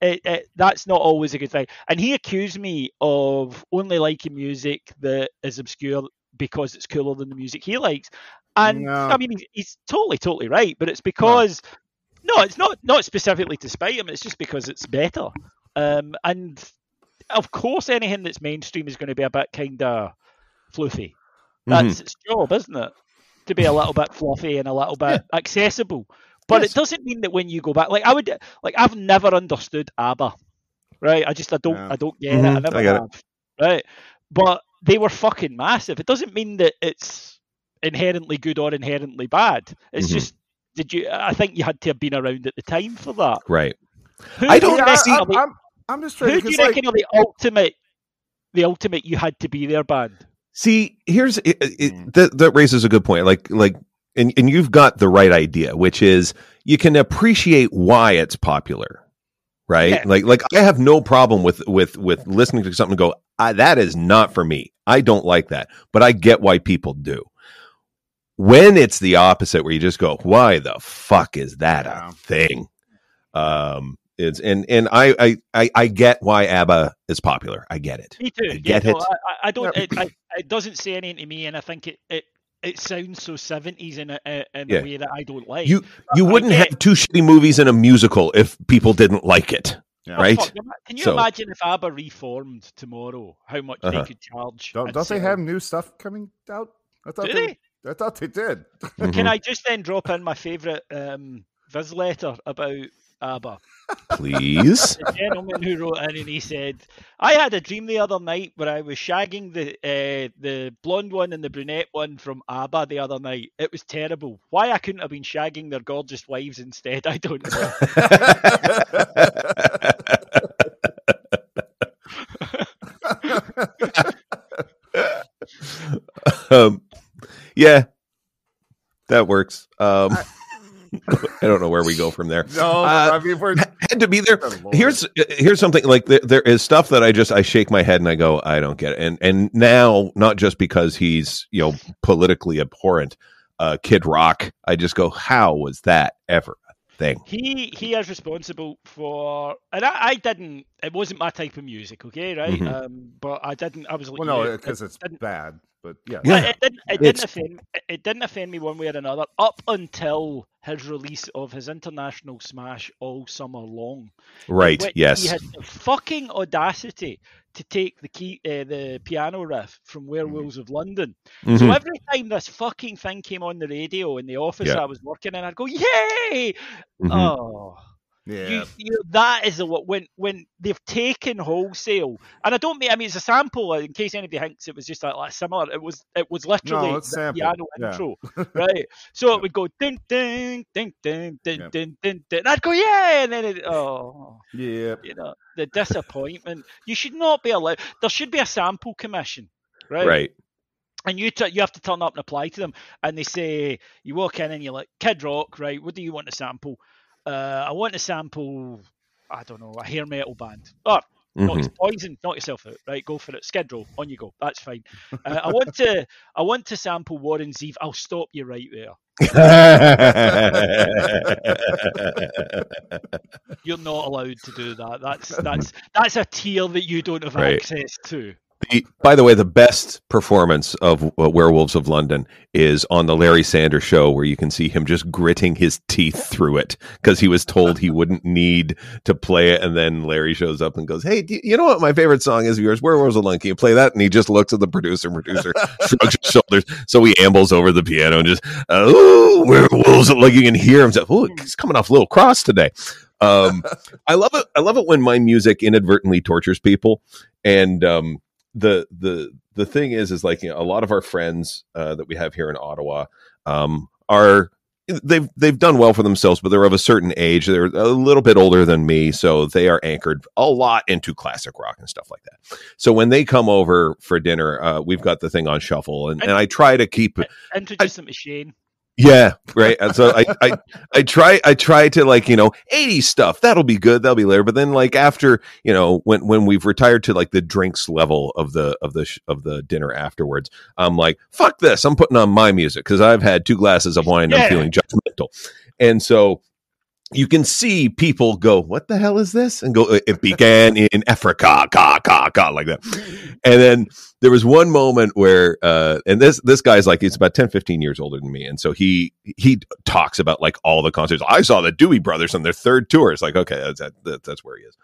It, it, that's not always a good thing. And he accused me of only liking music that is obscure because it's cooler than the music he likes. And No. I mean, he's, he's totally, totally right. But it's because no, it's not not specifically to spite him. It's just because it's better. Um, and of course, anything that's mainstream is going to be a bit kind of fluffy. That's its job, isn't it? To be a little bit fluffy and a little bit accessible. But Yes. it doesn't mean that when you go back, like I would, like I've never understood ABBA, right? I just I don't Yeah. I don't get Mhm, it. I I never get it. have, right? But they were fucking massive. It doesn't mean that it's inherently good or inherently bad. It's Mhm. just did you? I think you had to have been around at the time for that. Right. Who I do you don't Yeah, reckon I, are the- am I'm just trying who do you because like reckon are the ultimate, the ultimate you had to be their band? See, here's it, it, Mm. that that raises a good point. Like like and and you've got the right idea, which is you can appreciate why it's popular. Right? Yeah. Like like I have no problem with with with listening to something and go, I, that is not for me. I don't like that, but I get why people do. When it's the opposite, where you just go, "Why the fuck is that Yeah. a thing?" Um, it's and and I I I, I get why ABBA is popular. I get it. Me too. I yeah, get no, it. I, I- I don't. Yeah. It, I, it doesn't say anything to me, and I think it it, it sounds so seventies in a, a- in Yeah. a way that I don't like. You you I wouldn't get- have two shitty movies and a musical if people didn't like it, Yeah. Right? fuck, Can you So- imagine if ABBA reformed tomorrow? How much Uh-huh. they could charge? Don't, don't they have new stuff coming out? I thought Do they, they? I thought they did. Mhm. Can I just then drop in my favourite um, Viz letter about ABBA? Please. The gentleman who wrote in and he said, "I had a dream the other night where I was shagging the uh, the blonde one and the brunette one from ABBA the other night. It was terrible. Why I couldn't have been shagging their gorgeous wives instead, I don't know." um, yeah, that works. Um, I don't know where we go from there. no, Uh, I mean we're Had to be there. Good. Here's here's something like there, there is stuff that I just I shake my head and I go I don't get it. And and now not just because he's you know politically abhorrent, uh, Kid Rock. I just go how was that ever a thing? he he is responsible for, and I, I didn't. It wasn't my type of music, okay, right? Mhm. Um, but I didn't. I was like, well, no, you, because it's didn't- bad. But yeah, Yeah. It, it didn't. It didn't offend. It, it didn't offend me one way or another up until his release of his international smash all summer long. Right. Yes. He had the fucking audacity to take the key, uh, the piano riff from Werewolves of London. So Mhm. every time this fucking thing came on the radio in the office Yeah. I was working in, I'd go, "Yay!" Mhm. Oh, yeah. you, you, that is the what when when they've taken wholesale, and I don't mean I mean it's a sample. In case anybody thinks it was just like, like similar, it was it was literally it's the piano yeah. intro, right? So it would go ding ding ding ding ding Yep. ding ding ding, and I'd go yeah, and then it, oh, yeah. you know the disappointment. You should not be allowed. There should be a sample commission, right? right. and you t- you have to turn up and apply to them, and they say you walk in and you're like Kid Rock, right? What do you want to sample? Uh, I want to sample, I don't know, a hair metal band. Oh, not Mhm. poison, knock yourself out, right? Go for it. Schedule, on you go. That's fine. Uh, I want to I want to sample Warren Zevon. I'll stop you right there. You're not allowed to do that. That's that's that's a tier that you don't have Right. access to. The- by the way, the best performance of uh, Werewolves of London is on the Larry Sanders show, where you can see him just gritting his teeth through it because he was told he wouldn't need to play it, and then Larry shows up and goes, "Hey, do you, know what my favorite song is of yours? Werewolves of London. Can you play that?" And he just looks at the producer. and Producer shrugs his shoulders, so he ambles over the piano and just, "Oh, Werewolves!" of-" Like you can hear him. say, Oh, he's coming off a little cross today. Um, I love it. I love it when my music inadvertently tortures people, and um, the the the thing is is like you know, a lot of our friends uh, that we have here in Ottawa um, are they've they've done well for themselves, but they're of a certain age. They're a little bit older than me, so they are anchored a lot into classic rock and stuff like that. So when they come over for dinner, uh, we've got the thing on shuffle, and, and I try to keep Introduce them to Shane. Yeah, right. And so I, I, I try, I try to like, you know, 80 stuff. That'll be good. That'll be later. But then like after, you know, when, when we've retired to like the drinks level of the, of the, sh- of the dinner afterwards, I'm like, fuck this. I'm putting on my music because I've had two glasses of wine and Yeah. I'm feeling judgmental. And so you can see people go, what the hell is this? And go, it began in Africa, ka, ka, ka, like that. And then there was one moment where uh and this this guy's like he's about 10 15 years older than me and so he he talks about like all the concerts i saw the Doobie Brothers on their third tour it's like okay that's that, that's where he is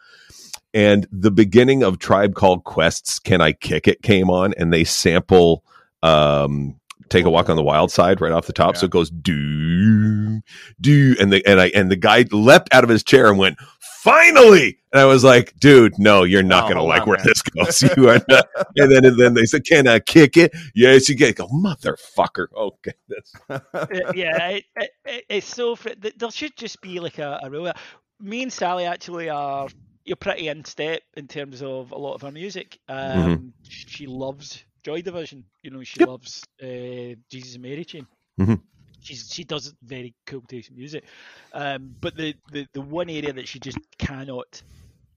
and the beginning of Tribe Called Quest's can i kick it came on and they sample um take a walk on the wild side right off the top so it goes do do and the and i and the guy leapt out of his chair and went finally and i was like dude no you're not Oh, gonna like on, where man. this goes you are not and then and then they said, "Can I kick it?" Yes, you get. Go, motherfucker. Okay, that's Uh, yeah, it, it, it, it's so. Fr- there should just be like a, a rule. Me and Sally actually are you're pretty in step in terms of a lot of her music. Um, She loves Joy Division. You know, she Yep. loves uh, Jesus and Mary Chain. Mhm. She's she does very cool taste music. Um, but the, the the one area that she just cannot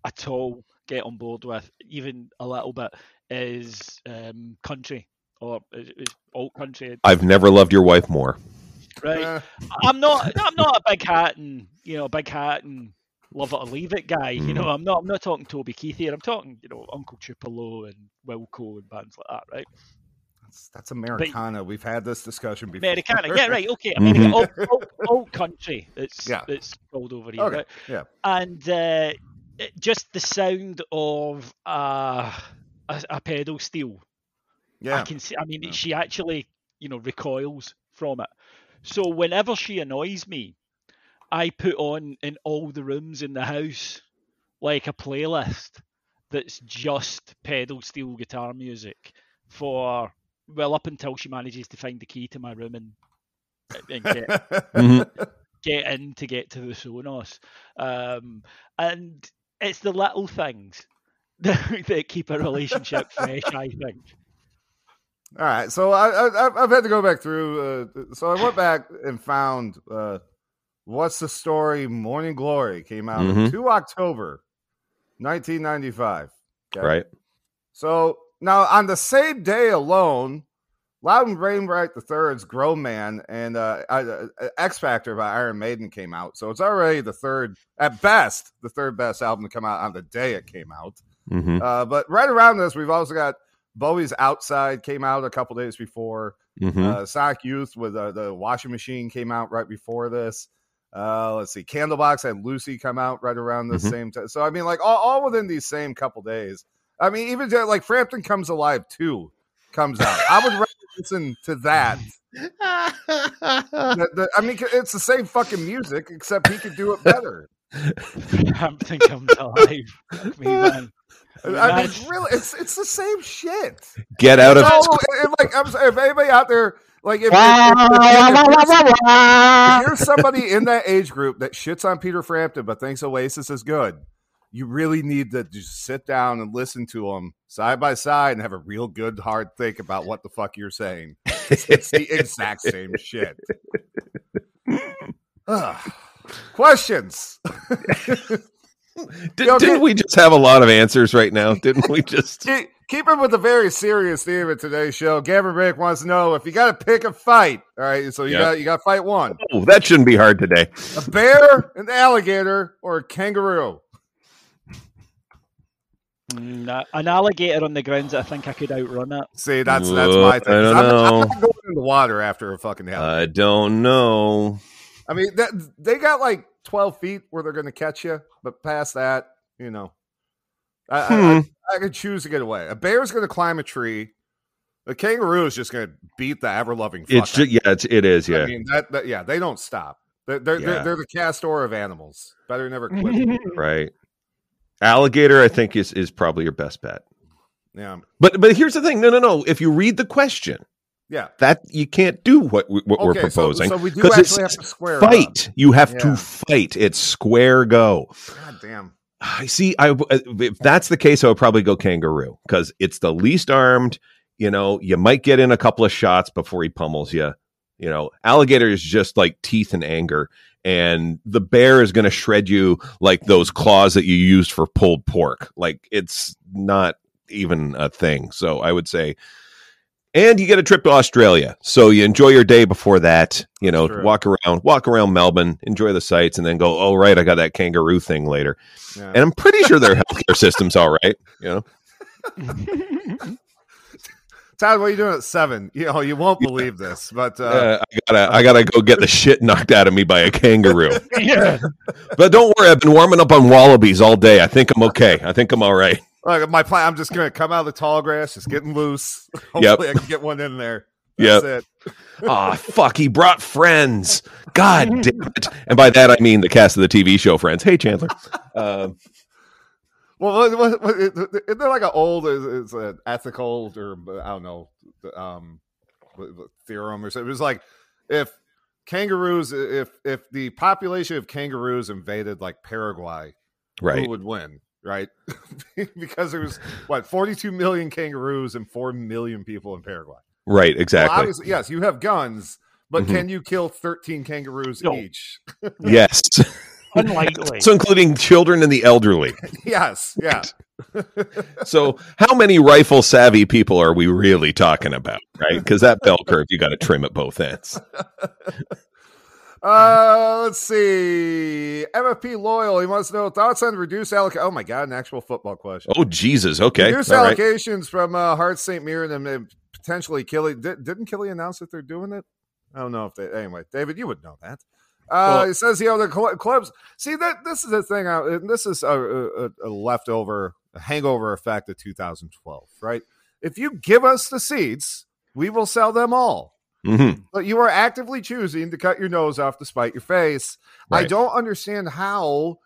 at all get on board with, even a little bit, is um, country or is, is alt country. I've never loved your wife more. Right. Eh, I'm not. I'm not a big hat and you know, big hat and love it or leave it guy. You know, I'm not. I'm not talking Toby Keith here. I'm talking, you know, Uncle Tupelo and Wilco and bands like that, right? that's, that's Americana. We've had this discussion before. Americana, yeah, right, okay. America, Mhm. old, old, old country. It's Yeah. it's called over here, Okay, right? yeah. And uh, it- just the sound of uh, a, a pedal steel Yeah, I can see. I mean, Yeah. she actually, you know, recoils from it. So whenever she annoys me, I put on in all the rooms in the house like a playlist that's just pedal steel guitar music for well up until she manages to find the key to my room and and get Mhm. get in to get to the Sonos. Um, and it's the little things that, that keep a relationship fresh. I think. All right, so I, I I've- I've had to go back through. Uh, so I went back and found uh, what's the story? Morning Glory came out Mhm. two October, nineteen ninety five. Right. So now on the same day alone, Loudon Wainwright III's "Grown Man" and uh, uh, uh, "X Factor" by Iron Maiden came out. So it's already the third, at best, the third best album to come out on the day it came out. hmm Uh, but right around this, we've also got Bowie's "Outside" came out a couple days before. hmm Uh, Sonic Youth with uh, the washing machine came out right before this. Uh, let's see, Candlebox and Lucy come out right around the Mhm. same time. So I mean, like all, all within these same couple days. I mean, even just, like Frampton Comes Alive two comes out. I would rather listen to that. The- the- I mean, it's the same fucking music, except he could do it better. Hampton comes alive. Fuck me, man. I mean, Man. really, it's it's the same shit. Get out of No, like I'm sorry, if anybody out there, like if, if, if, if, if you're somebody in that age group that shits on Peter Frampton but thinks Oasis is good, you really need to just sit down and listen to them side by side and have a real good hard think about what the fuck you're saying. It's the exact same shit. Ugh. Questions. Did, Yo, didn't we just have a lot of answers right now? Didn't we just? Keep, keep it with a very serious theme of today's show. Gavin Rick wants to know if you got to pick a fight. All right, so you Yeah. got you got to fight one: Oh, that shouldn't be hard today. a bear, an alligator, or a kangaroo. Mm, an alligator on the grounds, I think I could outrun it. See, that's that's my thing. I don't I'm, I'm know. not going in the water after a fucking alligator. I don't know. I mean, that, they got like 12 feet where they're going to catch you, but past that, you know, I, I, Hmm. I, I could choose to get away. A bear's going to climb a tree. The kangaroo is just going to beat the ever loving. It's just, yeah, it's, it is. Yeah. I mean that, that. Yeah, they don't stop. They're they're, Yeah. they're, they're the castor of animals. Better never quit. right. Alligator, I think is is probably your best bet. yeah, But but here's the thing. No, no, no. If you read the question, yeah. that you can't do what we, what we're Okay, so, proposing. so we do actually have to square it up. fight. You have Yeah. to fight. It's square go. God damn. I see. I uh, if that's the case, I would probably go kangaroo because it's the least armed. You know, you might get in a couple of shots before he pummels you. You know, alligator is just like teeth and anger, and the bear is going to shred you like those claws that you used for pulled pork. Like it's not even a thing. So I would say. And you get a trip to Australia, so you enjoy your day before that. You know, True. walk around, walk around Melbourne, enjoy the sights, and then go. Oh, right, I got that kangaroo thing later Yeah. and I'm pretty sure their healthcare system's all right. You know, Todd, what are you doing at seven? You know, you won't believe this, but uh, uh, I gotta I gotta go get the shit knocked out of me by a kangaroo. yeah. but don't worry, I've been warming up on wallabies all day. I think I'm okay. I think I'm all right. Like my plan, I'm just gonna come out of the tall grass, just getting loose. Hopefully, Yep. I can get one in there. Yep. That's it. Ah, fuck! He brought friends. God damn it! And by that I mean the cast of the TV show Friends. Hey, Chandler. Um, Well, what, what, isn't there like an old, it's an ethical or I don't know, um, theorem or something? It was like if kangaroos, if if the population of kangaroos invaded like Paraguay, right. who would win? Right, because there was what 42 million kangaroos and four million people in Paraguay. Right. Well, Exactly. obviously, yes, you have guns, but Mhm. can you kill 13 kangaroos No. each? yes. Unlikely. so including children and the elderly. yes, yeah. So, how many rifle savvy people are we really talking about, right? Because that bell curve, you got to trim at both ends. Uh, let's see. MFP loyal. He wants to know thoughts on reduced allocation. Oh my god, an actual football question. Oh, Jesus. Okay. Reduced All right. allocations from uh, Hart St. Mirren and uh, potentially Killie. Did, didn't Killie announce that they're doing it? I don't know if they. Anyway, David, you would know that. Uh, Well- he says, you know, the cl- clubs. See that this is the thing. uh, and this is a, a, a leftover, a hangover effect of 2012, right? If you give us the seats, we will sell them all. Mhm. But you are actively choosing to cut your nose off to spite your face. I don't understand how,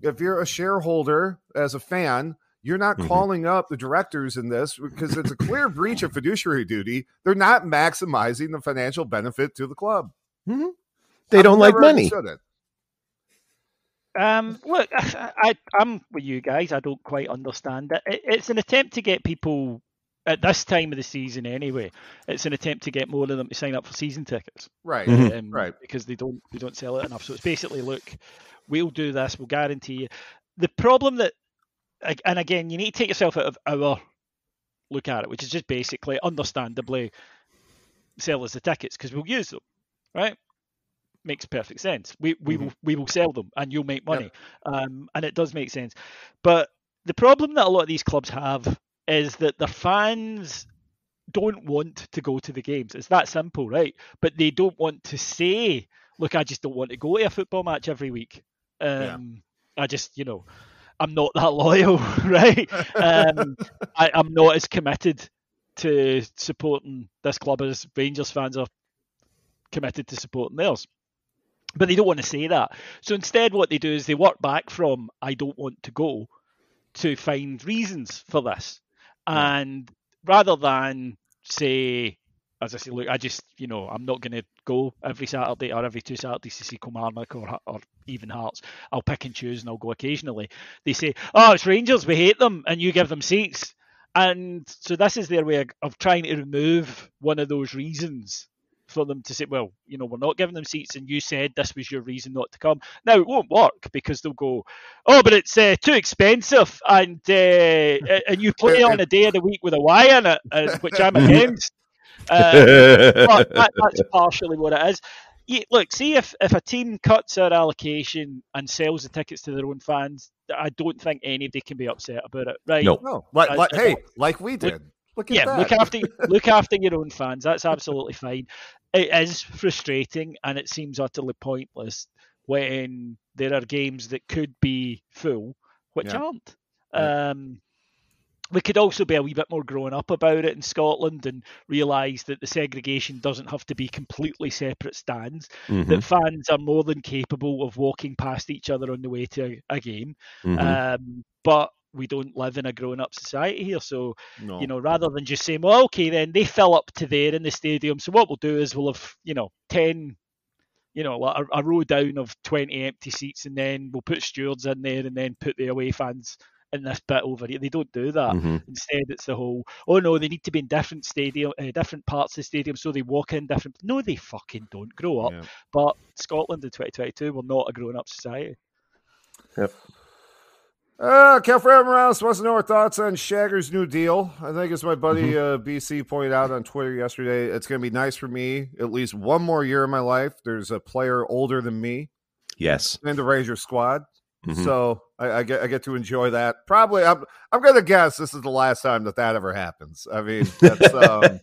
if you're a shareholder as a fan, you're not Mhm. calling up the directors in this because it's a clear breach of fiduciary duty. They're not maximizing the financial benefit to the club. They I've don't like money. it. Um, look, I, I'm with you guys. I don't quite understand it. it. It's an attempt to get people at this time of the season, anyway. It's an attempt to get more of them to sign up for season tickets, Right. Mhm. um, Right. Because they don't they don't sell it enough. So it's basically, look, we'll do this. We'll guarantee you. The problem that, and again, you need to take yourself out of our look at it, which is just basically, understandably, sell us the tickets because we'll use them, right? Makes perfect sense. We we Mhm. will we will sell them and you'll make money, um, and it does make sense. But the problem that a lot of these clubs have is that the fans don't want to go to the games. It's that simple, right? But they don't want to say, "Look, I just don't want to go to a football match every week." Um, I just, you know, I'm not that loyal, right? um, I, I'm not as committed to supporting this club as Rangers fans are committed to supporting theirs. But they don't want to say that. So instead, what they do is they work back from "I don't want to go" to find reasons for this, and rather than say, as I say, look, I just, you know, I'm not going to go every Saturday or every two Saturdays to see Kilmarnock or, or even Hearts. I'll pick and choose and I'll go occasionally. They say, oh, it's Rangers, we hate them, and you give them seats. And so this is their way of trying to remove one of those reasons for them to say, well, you know, we're not giving them seats, and you said this was your reason not to come. Now it won't work because they'll go, oh, but it's uh, too expensive, and uh, and you play on a day of the week with a Y in it, uh, which I'm against. Um, but that, that's partially what it is. Yeah, look, see if, if a team cuts their allocation and sells the tickets to their own fans, I don't think anybody can be upset about it, right? No. No, like, like hey, like we did. Look yeah, that. look after look after your own fans. That's absolutely fine. It is frustrating and it seems utterly pointless when there are games that could be full, which Yeah. aren't. Yeah. Um, we could also be a wee bit more grown up about it in Scotland and realise that the segregation doesn't have to be completely separate stands. Mhm, That fans are more than capable of walking past each other on the way to a, a game. mhm. Um, but we don't live in a grown up society here, so no. you know, rather than just saying, well, okay, then they fill up to there in the stadium. So what we'll do is we'll have, you know, 10, you know, a, a row down of 20 empty seats and then we'll put stewards in there and then put the away fans in this bit over here. They don't do that. Mhm. Instead, it's the whole, oh no, they need to be in different stadium, uh, different parts of the stadium, so they walk in different. No, they fucking don't grow up. Yeah. But Scotland in 2022, we're not a grown up society. Uh, Kelfred Morales wants to know our thoughts on Shagger's new deal. I think, as my buddy uh, BC pointed out on Twitter yesterday, it's going to be nice for me at least one more year in my life. There's a player older than me Yes. in the Ranger squad, Mhm. so I, I get I get to enjoy that. Probably, I'm I'm going to guess this is the last time that that ever happens. I mean, that's, um,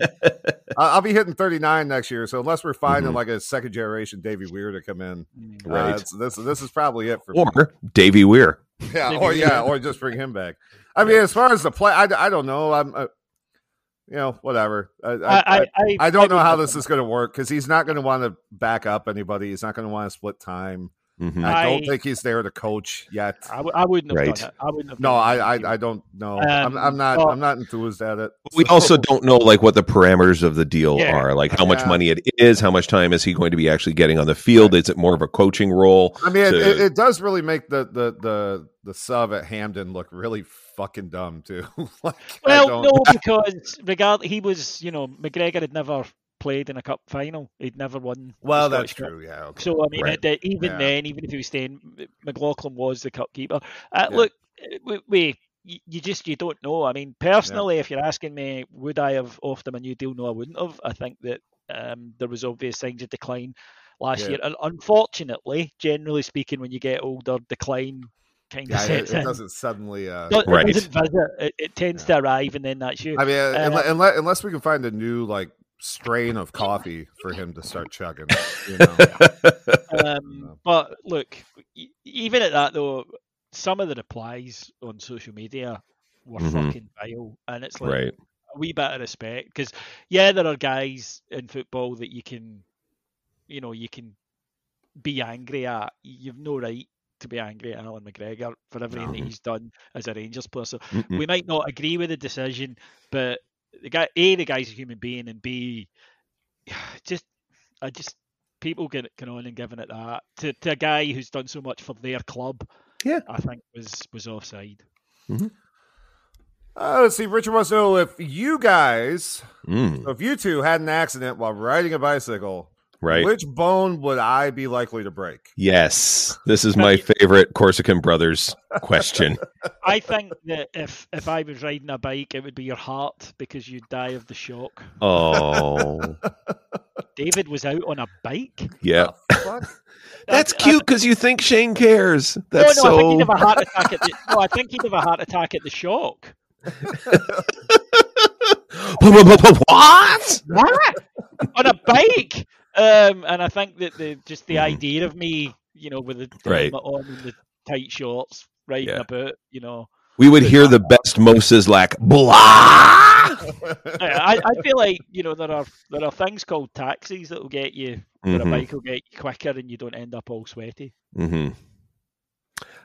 I'll be hitting 39 next year, so unless we're finding Mhm. like a second generation Davy Weir to come in, uh, Right. it's- this this is probably it for me. or Davy Weir. Yeah, Maybe or yeah, or just bring him back. I mean, as far as the play, I, I don't know. I'm, uh, you know, whatever. I, I, I, I, I, don't know how this is going to work because he's not going to want to back up anybody. He's not going to want to split time. Mhm. I don't think he's there to coach yet. I, w- I wouldn't have Right. done it. I wouldn't have. No, done I. I, I don't know. I'm, Um, I'm not, but- I'm not enthused at it. We So- also don't know like what the parameters of the deal Yeah. are, like how much money it is, how much time is he going to be actually getting on the field? Is it more of a coaching role? I mean, it, to- it, it does really make the, the, the, the sub at Hampden look really fucking dumb too. like, Well, no, because regard he was, you know, McGregor had never played in a cup final. He'd never won. the well, that's Cup. true. Yeah. Okay. So I mean, Right. it- even Yeah. then, even if he was staying, McLaughlin was the cup keeper. Uh, Yeah. Look, we, we you, you just you don't know. I mean, personally, if you're asking me, would I have offered him a new deal? No, I wouldn't have. I think that um, there was obvious signs of decline last Yeah. year, and unfortunately, generally speaking, when you get older, decline kind of Yeah, it, sets it in. doesn't suddenly. Uh, No, it Right. doesn't visit. It, it tends to arrive, and then that's you. I mean, uh, Um, unless, unless we can find a new like strain of coffee for him to start chugging. You know? Um, but look, even at that though, some of the replies on social media were Mhm. fucking vile, and it's like right. a wee bit of respect because yeah, there are guys in football that you can, you know, you can be angry at. You've no right to be angry at Allan McGregor for everything that he's done as a Rangers player. So Mm-mm. we might not agree with the decision, but the guy, a, the guy's a human being, and b, just, I just people get can on and giving it that to, to a guy who's done so much for their club. Yeah. I think was was offside. Uh, let's see. Richard wants to know if you guys, Mm, if you two had an accident while riding a bicycle, right. which bone would I be likely to break? Yes, this is my favorite Corsican brothers question. I think that if if I was riding a bike, it would be your heart because you'd die of the shock. Oh, David was out on a bike. yeah. Fuck. That's cute because you think Shane cares. No, That's no, I think so. he'd have a heart attack at the. No, I think he'd have a heart attack at the shock. what? What? on a bike. Um, and I think that the just the idea of me, you know, with the Mm-hmm. Right. on and the tight shorts, riding Yeah. about, you know, We would hear the best Moses like blah. I, I feel like you know there are there are things called taxis that will get you. Where Mhm. a bike will get you quicker, and you don't end up all sweaty. Mm-hmm.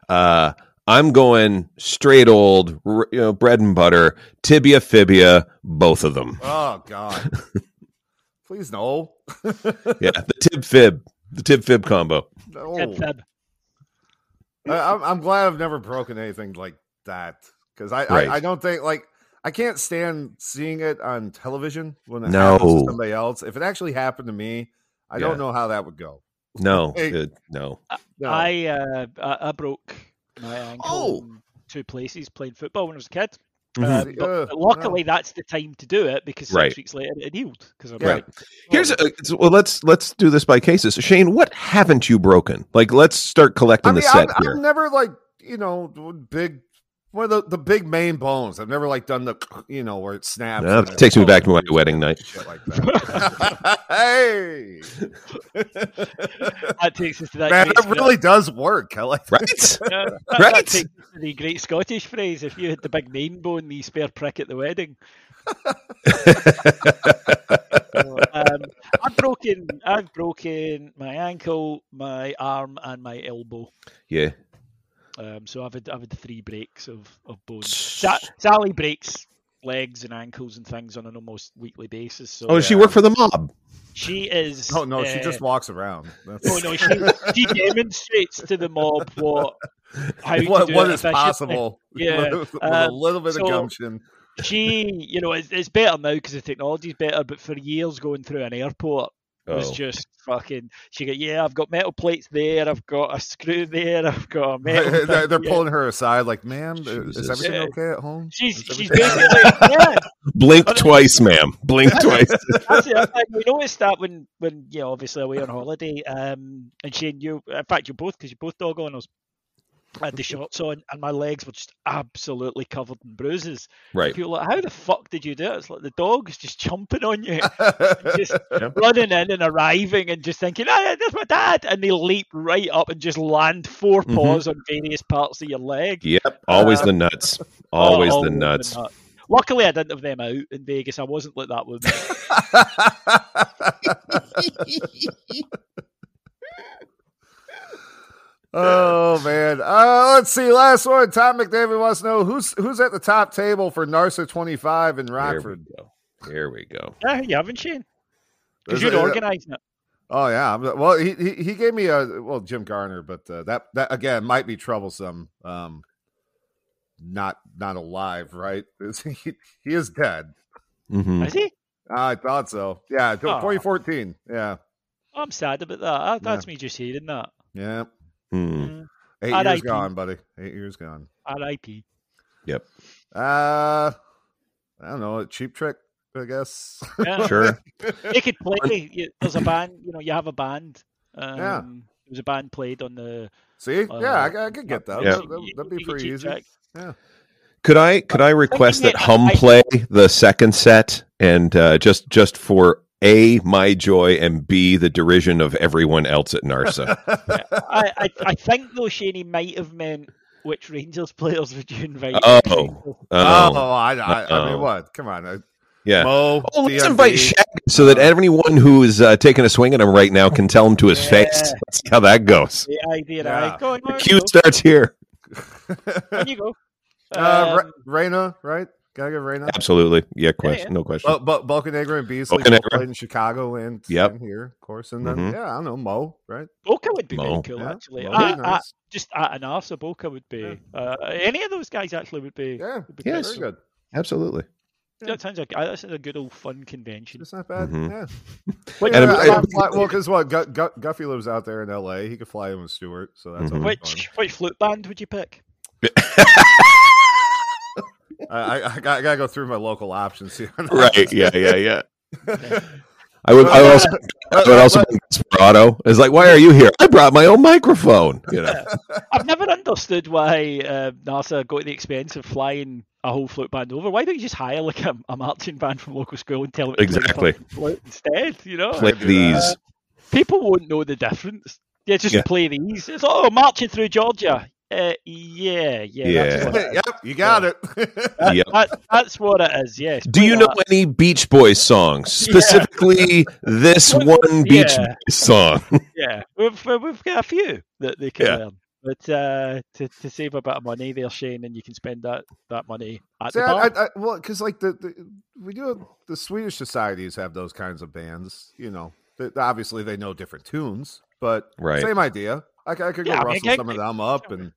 Uh, I'm going straight old, you know, bread and butter, tibia, fibia, both of them. Oh God. Please no. Yeah, the tib fib, the tib fib combo. no. Fib, fib. I, I'm, I'm glad I've never broken anything like that because I, Right. I I don't think like I can't stand seeing it on television when it No. happens to somebody else. If it actually happened to me, I Yeah. don't know how that would go. No, Hey. it- no. No. I, uh, I I broke my ankle Oh. in two places playing football when I was a kid. Mm-hmm. Uh, but, Ugh, but luckily, that's the time to do it because six Right. weeks later it healed. Because I'm Yeah. Right. Oh. Here's uh, a, well. Let's let's do this by cases. Shane, what haven't you broken? Like, let's start collecting I mean, the set I'm, here. I'm never like you know big one of the, the big main bones. I've never like done the you know where it snaps. No, it takes me back to my wedding night. Shit like that. hey, that takes us to that. man, great that really does work. I like. Right? Uh, that, Right. that takes us to the great Scottish phrase: "If you had the big main bone, the spare prick at the wedding." Um, I've broken, I've broken my ankle, my arm, and my elbow. yeah. Um, so I've had, I've had three breaks of of bones. Sa- Sally breaks legs and ankles and things on an almost weekly basis. So Oh, does she work for the mob? she is. Oh no, she uh, just walks around. That's Oh no, she, she demonstrates to the mob what how to what, do what it is possible. Yeah, with, a um, little bit so- of gumption. She, you know, it's, it's better now because the technology's better. But for years, going through an airport was Oh. just fucking. She got, yeah, I've got metal plates there. I've got a screw there. I've got a metal. they're, they're pulling her aside, like, "Ma'am, is everything Yeah. okay at home?" She's she's everything- basically yeah. Blink twice, ma'am. Blink twice. That's it. I- We noticed that when when you know obviously away on holiday, um, and Shane, you in fact you're both because you're both dog owners had the shorts on, and my legs were just absolutely covered in bruises. Right. People were like, how the fuck did you do it? It's like the dog's just jumping on you, just Yeah. running in and arriving, and just thinking, ah, that's my dad, and they leap right up and just land four Mhm. paws on various parts of your leg. Yep. Always Uh, the nuts. Oh, Always the over nuts. nut. Luckily, I didn't have them out in Vegas. I wasn't like that with oh man. Uh, let's see. Last one. Tom McDavid wants to know who's who's at the top table for Narsa twenty five in There we Rockford. go. There we go. Yeah, you haven't, seen. Because you'd it- organising it. Oh yeah. Well, he, he he gave me a well Jim Garner, but uh, that that again might be troublesome. Um, not not alive, right? Is he, he is dead. hmm Is he? I thought so. Yeah, Aw. 2014. Yeah, I'm sad about that. That's me just hearing that. yeah. Hmm. Mm. Eight years R.I.P.. gone, buddy. Eight years gone. R.I.P. Yep. Uh, I don't know. A cheap trick, I guess. Yeah. Sure. They could play. you- There's a band. You know, you have a band. Um, Yeah. There was a band played on the. See, Uh, yeah, I, I could get that. Yeah. That, that, would be pretty easy. trick. Yeah. Could I could I request that Hum play the second set and uh, just just for a my joy and b the derision of everyone else at Narsa? I, I, I think though Shaney might have meant which Rangers players would you invite? Oh. Oh, Oh, I, I, I mean, what? Come on. I, yeah. Mo, Oh, let's DMV. invite Shaq so that anyone who is uh, taking a swing at him right now can tell him to his Yeah. face. Let's see how that goes. The idea, Yeah. right? Go on, The on, cue go. starts here. On you go. uh, Um, Re- Reyna, right? Gotta get Reyna. Absolutely. Yeah, question. yeah. No question. Well, but Bocanegra and Beasley both played in Chicago and, Yep. and here, of course. And then, Mhm. yeah, I don't know, Mo, right? Boca would be Mo. very cool, Yeah, actually. Uh, would be uh, just at an Arsa, Boca would be. Uh, any of those guys actually would be. Yeah, would be Yes. very good. Absolutely. That sounds like uh, that's a good old fun convention. It's not bad. Mhm. Yeah. Which, And Yeah, I'm- I fly- well, because what? Gu- Gu- Guffey lives out there in L.A. He could fly in with Stewart, so that's Mhm. always which which flute band would you pick? fun. I, I, I, gotta, go through my local options here. Right. Yeah. Yeah. Yeah. I would. I would also. I would also. bring Desperado. It's like, why are you here? I brought my own microphone. You know. I've never understood why uh, NARSA go to the expense of flying a whole flute band over. Why don't you just hire like a, a marching band from local school and tell them to play the Exactly. flute instead? You know, Play do these. people won't know the difference. Yeah, just Yeah. play these. It's oh, marching through Georgia. Uh, yeah, yeah, Yeah. yep, you got it. That- Yep. that- that's what it is. Yes. Do you know that. any Beach Boys songs? Specifically, this one Beach yeah. Boys song. Yeah, we've we've got a few that they can Yeah. learn. But uh, to, to save a bit of money there, Shane, and you can spend that, that money at See, the bar. I, I, well, because like the, the we do the Swedish societies have those kinds of bands. You know, They- obviously they know different tunes, but Right. same idea. I could go Yeah, I mean, rustle some of them up, and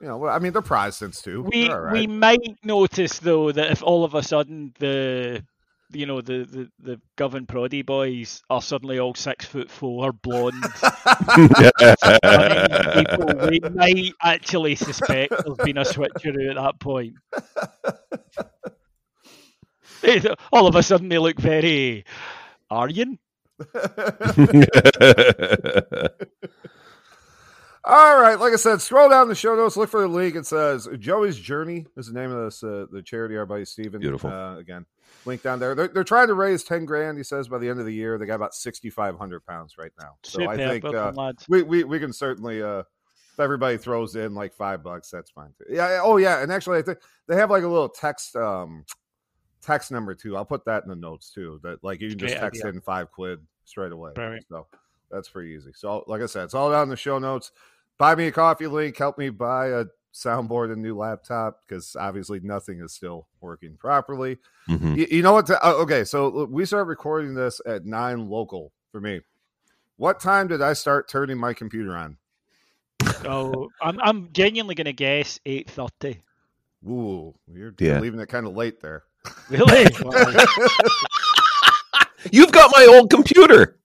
you know, I mean they're Protestants too. we They're we might notice though that if all of a sudden the you know the the, the Govan Proddy boys are suddenly all six foot four, blonde, people, we might actually suspect there's been a switcheroo at that point. They- all of a sudden they look very Aryan. All right, like I said, scroll down the show notes, look for the link. It says Joey's Journey is the name of this uh, the charity our buddy Steven. Beautiful. Uh, again, link down there. They're, they're trying to raise ten grand. He says by the end of the year they got about sixty five hundred pounds right now. So I Superb, think uh, we, we we can certainly uh if everybody throws in like five bucks, that's fine too. Yeah. yeah, Oh yeah, and actually I think they have like a little text um text number too. I'll put that in the notes too. That like you can just Great text idea. in five quid straight away. Brilliant. So that's pretty easy. So like I said, it's all down in the show notes. Buy me a coffee link. Help me buy a soundboard and new laptop because obviously nothing is still working properly. Mhm. You, you know what? To, uh, okay, so we start recording this at nine local for me. What time did I start turning my computer on? Oh, I'm I'm genuinely going to guess eight thirty. Ooh, you're, Yeah. you're leaving it kind of late there. Really? You've got my old computer.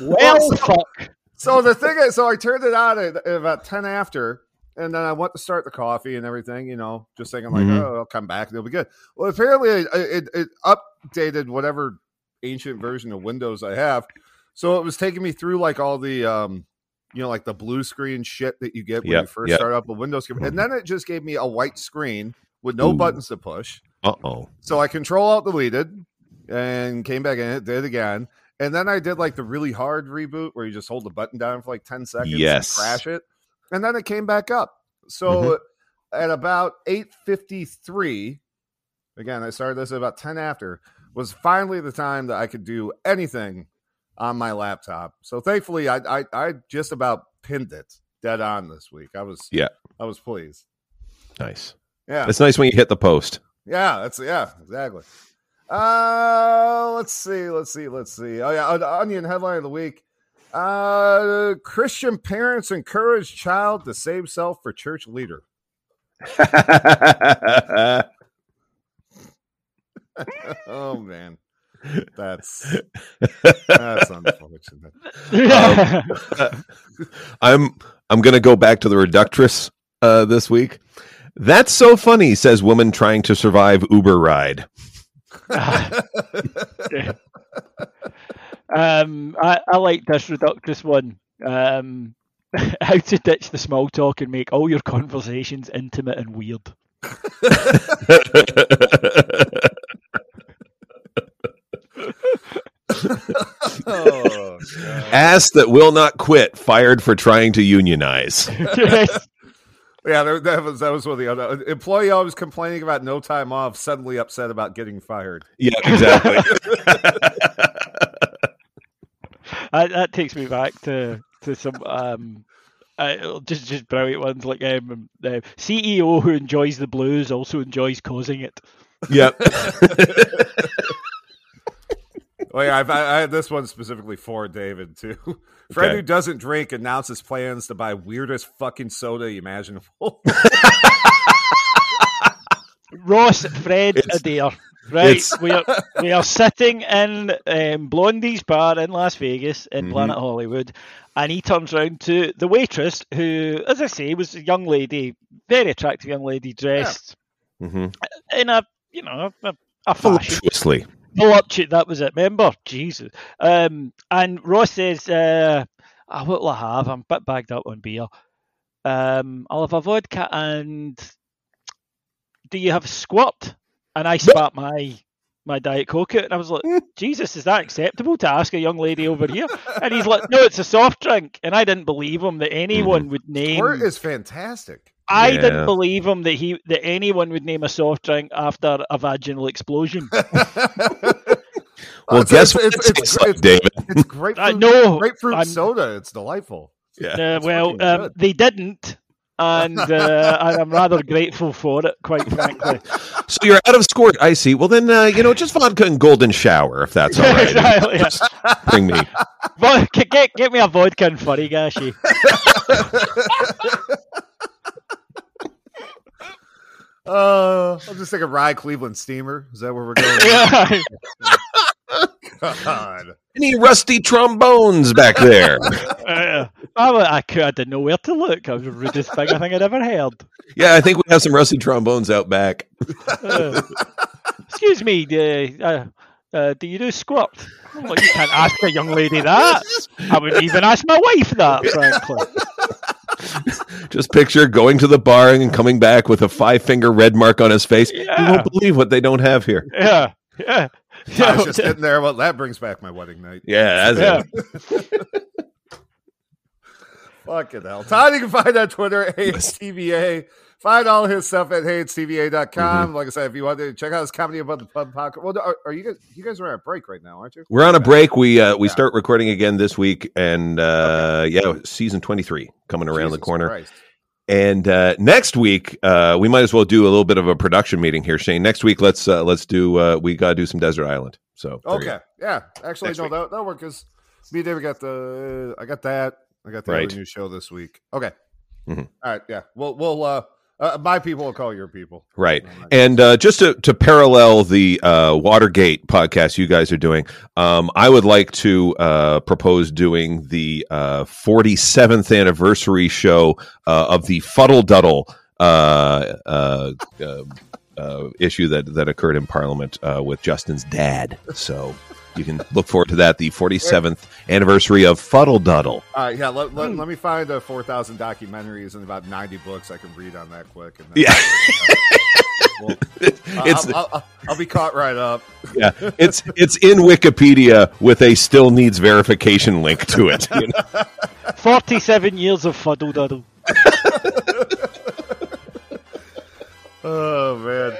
well, fuck. So the thing is, so I turned it on at, at about ten after, and then I went to start the coffee and everything. You know, just thinking like, Mhm. oh, I'll come back and it'll be good. Well, apparently it, it, it updated whatever ancient version of Windows I have, so it was taking me through like all the um, you know, like the blue screen shit that you get when Yep, you first yep. start up a Windows, computer. and then it just gave me a white screen with no Ooh. buttons to push. Uh oh. So I control alt deleted and came back in it, did it again. And then I did like the really hard reboot where you just hold the button down for like 10 seconds Yes. and crash it. And then it came back up. Mm-hmm. So at about 853, again, I started this at about 10 after, was finally the time that I could do anything on my laptop. So thankfully I I, I just about pinned it dead on this week. I was Yeah. I was pleased. Nice. Yeah. It's nice when you hit the post. Yeah, that's yeah, exactly. Uh let's see, let's see, let's see. Oh yeah, uh, onion headline of the week. Uh Christian parents encourage child to save self for church leader. oh man. That's that's unfortunate. I'm I'm gonna go back to the reductress uh, this week. That's so funny, says woman trying to survive Uber ride. um, I, I like this reductress one. Um, how to ditch the small talk and make all your conversations intimate and weird. Oh, Ass that will not quit, fired for trying to unionize. Yes. Yeah, there, that was that was one of the other employee always complaining about no time off, suddenly upset about getting fired. Yeah, exactly. that, that takes me back to to some um, uh, just just brilliant ones like um, the CEO who enjoys the blues also enjoys causing it. yep. Oh yeah, I've, I I had this one specifically for David too. Friend Okay. who doesn't drink announces plans to buy weirdest fucking soda imaginable. Ross, Fred, It's- Adair. Right, it's- we are we are sitting in um, Blondie's bar in Las Vegas in Mhm. Planet Hollywood, and he turns round to the waitress, who, as I say, was a young lady, very attractive young lady, dressed hmm in a you know a, a fashion. Voluptuous, that was it. Remember, Jesus. Um, and Ross says, uh, oh, "What will I have? I'm a bit bagged up on beer. Um, I'll have a vodka and do you have a squirt?" And I spat my my diet coke out, and I was like, "Jesus, is that acceptable to ask a young lady over here?" And he's like, "No, it's a soft drink." And I didn't believe him that anyone would name. Squirt is fantastic. I Yeah. didn't believe him that he that anyone would name a soft drink after a vaginal explosion. Well, It's- guess it's- what it's- it it's- like, David. It's grapefruit. I know. grapefruit I'm- soda. It's delightful. Yeah. Uh, well, um, they didn't, and, uh, I'm rather grateful for it, quite frankly. So you're out of score, I see. Well, then, uh, you know, just vodka and golden shower, if that's all right. Exactly, yeah. Bring me. Vo- get, get get me a vodka and furry gashy. Uh, I'll just take a rye Cleveland steamer. Is that where we're going? Yeah. God. Any rusty trombones back there? Uh, I, wa- I, cou- I didn't know where to look. I was the rudest thing I think I'd ever heard. yeah, I think we have some rusty trombones out back. Uh, excuse me, uh, uh, uh, do you do squirt? I'm you can't ask a young lady that. I wouldn't even ask my wife that, frankly. Just picture going to the bar and coming back with a five finger red mark on his face. You Yeah. won't believe what they don't have here. Yeah, yeah. I was just sitting there. Well, that brings back my wedding night. Yeah, that's Yeah. it. Fucking hell. Todd, you can find on Twitter at HeyTVA. Find all his stuff at HeyTVA.com. Like I said, if you want to check out his comedy about the pub podcast. Well, are, are you guys you guys are on a break right now, aren't you? We're on a break. We uh, we Yeah. start recording again this week, and uh, yeah, season twenty three coming around the corner. Christ. And uh, next week, uh, we might as well do a little bit of a production meeting here, Shane. Next week, let's uh, let's do uh, we got to do some Desert Island. So Okay. Yeah. Actually, Next no, that, that'll work because me and David got the I got that. I got the Right. other new show this week. Okay. Mhm. All right. Yeah. We'll we'll uh, uh my people will call your people. Right. And uh, just to, to parallel the uh, Watergate podcast you guys are doing, um, I would like to uh, propose doing the uh, 47th anniversary show uh, of the Fuddle Duddle uh, uh, uh, uh, issue that, that occurred in Parliament uh, with Justin's dad. So you can look forward to that, the 47th anniversary of Fuddle Duddle. All right, yeah. Let, let, let me find uh, four thousand documentaries and about ninety books I can read on that quick. And then, Yeah. Well, It's- I'll, I'll, I'll, I'll be caught right up. yeah, it's it's in Wikipedia with a still needs verification link to it. you know? 47 years of fuddle duddle. Oh man,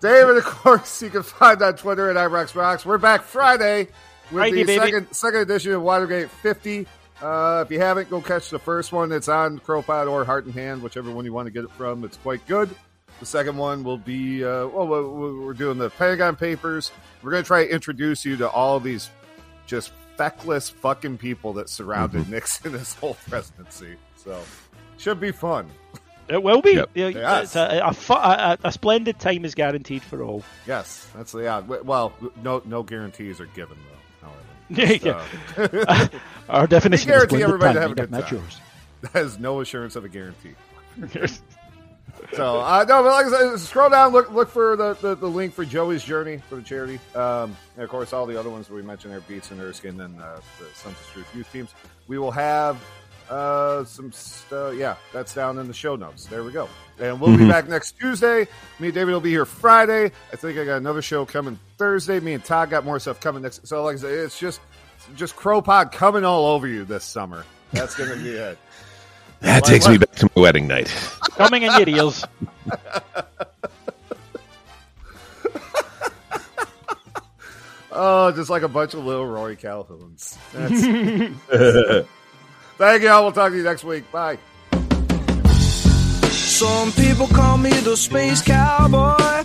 David. Of course, you can find on Twitter at Ibrox Rocks. We're back Friday with Friday, the baby. second second edition of Watergate 50. Uh, if you haven't, go catch the first one. It's on CROpod or Heart and Hand, whichever one you want to get it from. It's quite good. The second one will be uh, well, we're we're doing the Pentagon Papers. We're going to try to introduce you to all these just feckless fucking people that surrounded Mm-hmm. Nixon his whole presidency. So should be fun. It will be. Yep. Yeah, Yes. It's a, a, a, a splendid time is guaranteed for all. Yes, that's the yeah. Well, no no guarantees are given though. Yeah, However, yeah. so, Our definition We of guarantee splendid everybody to time, have a good time. yours. that is no assurance of a guarantee. So uh, no, but like I said, scroll down, look look for the, the, the link for Joey's journey for the charity, um, and of course all the other ones that we mentioned there, Beats and Erskine, and uh, the Sons of Truth youth teams. We will have uh, some stuff. Yeah, that's down in the show notes. There we go. And we'll be Mhm. back next Tuesday. Me and David will be here Friday. I think I got another show coming Thursday. Me and Todd got more stuff coming next. So like I said, it's just just CROpod coming all over you this summer. That's gonna be it. That Why- takes why- me back to my wedding night. Coming in your ears. Oh, just like a bunch of little Roy Calhouns. That's- Thank you all. We'll talk to you next week. Bye. Some people call me the space cowboy.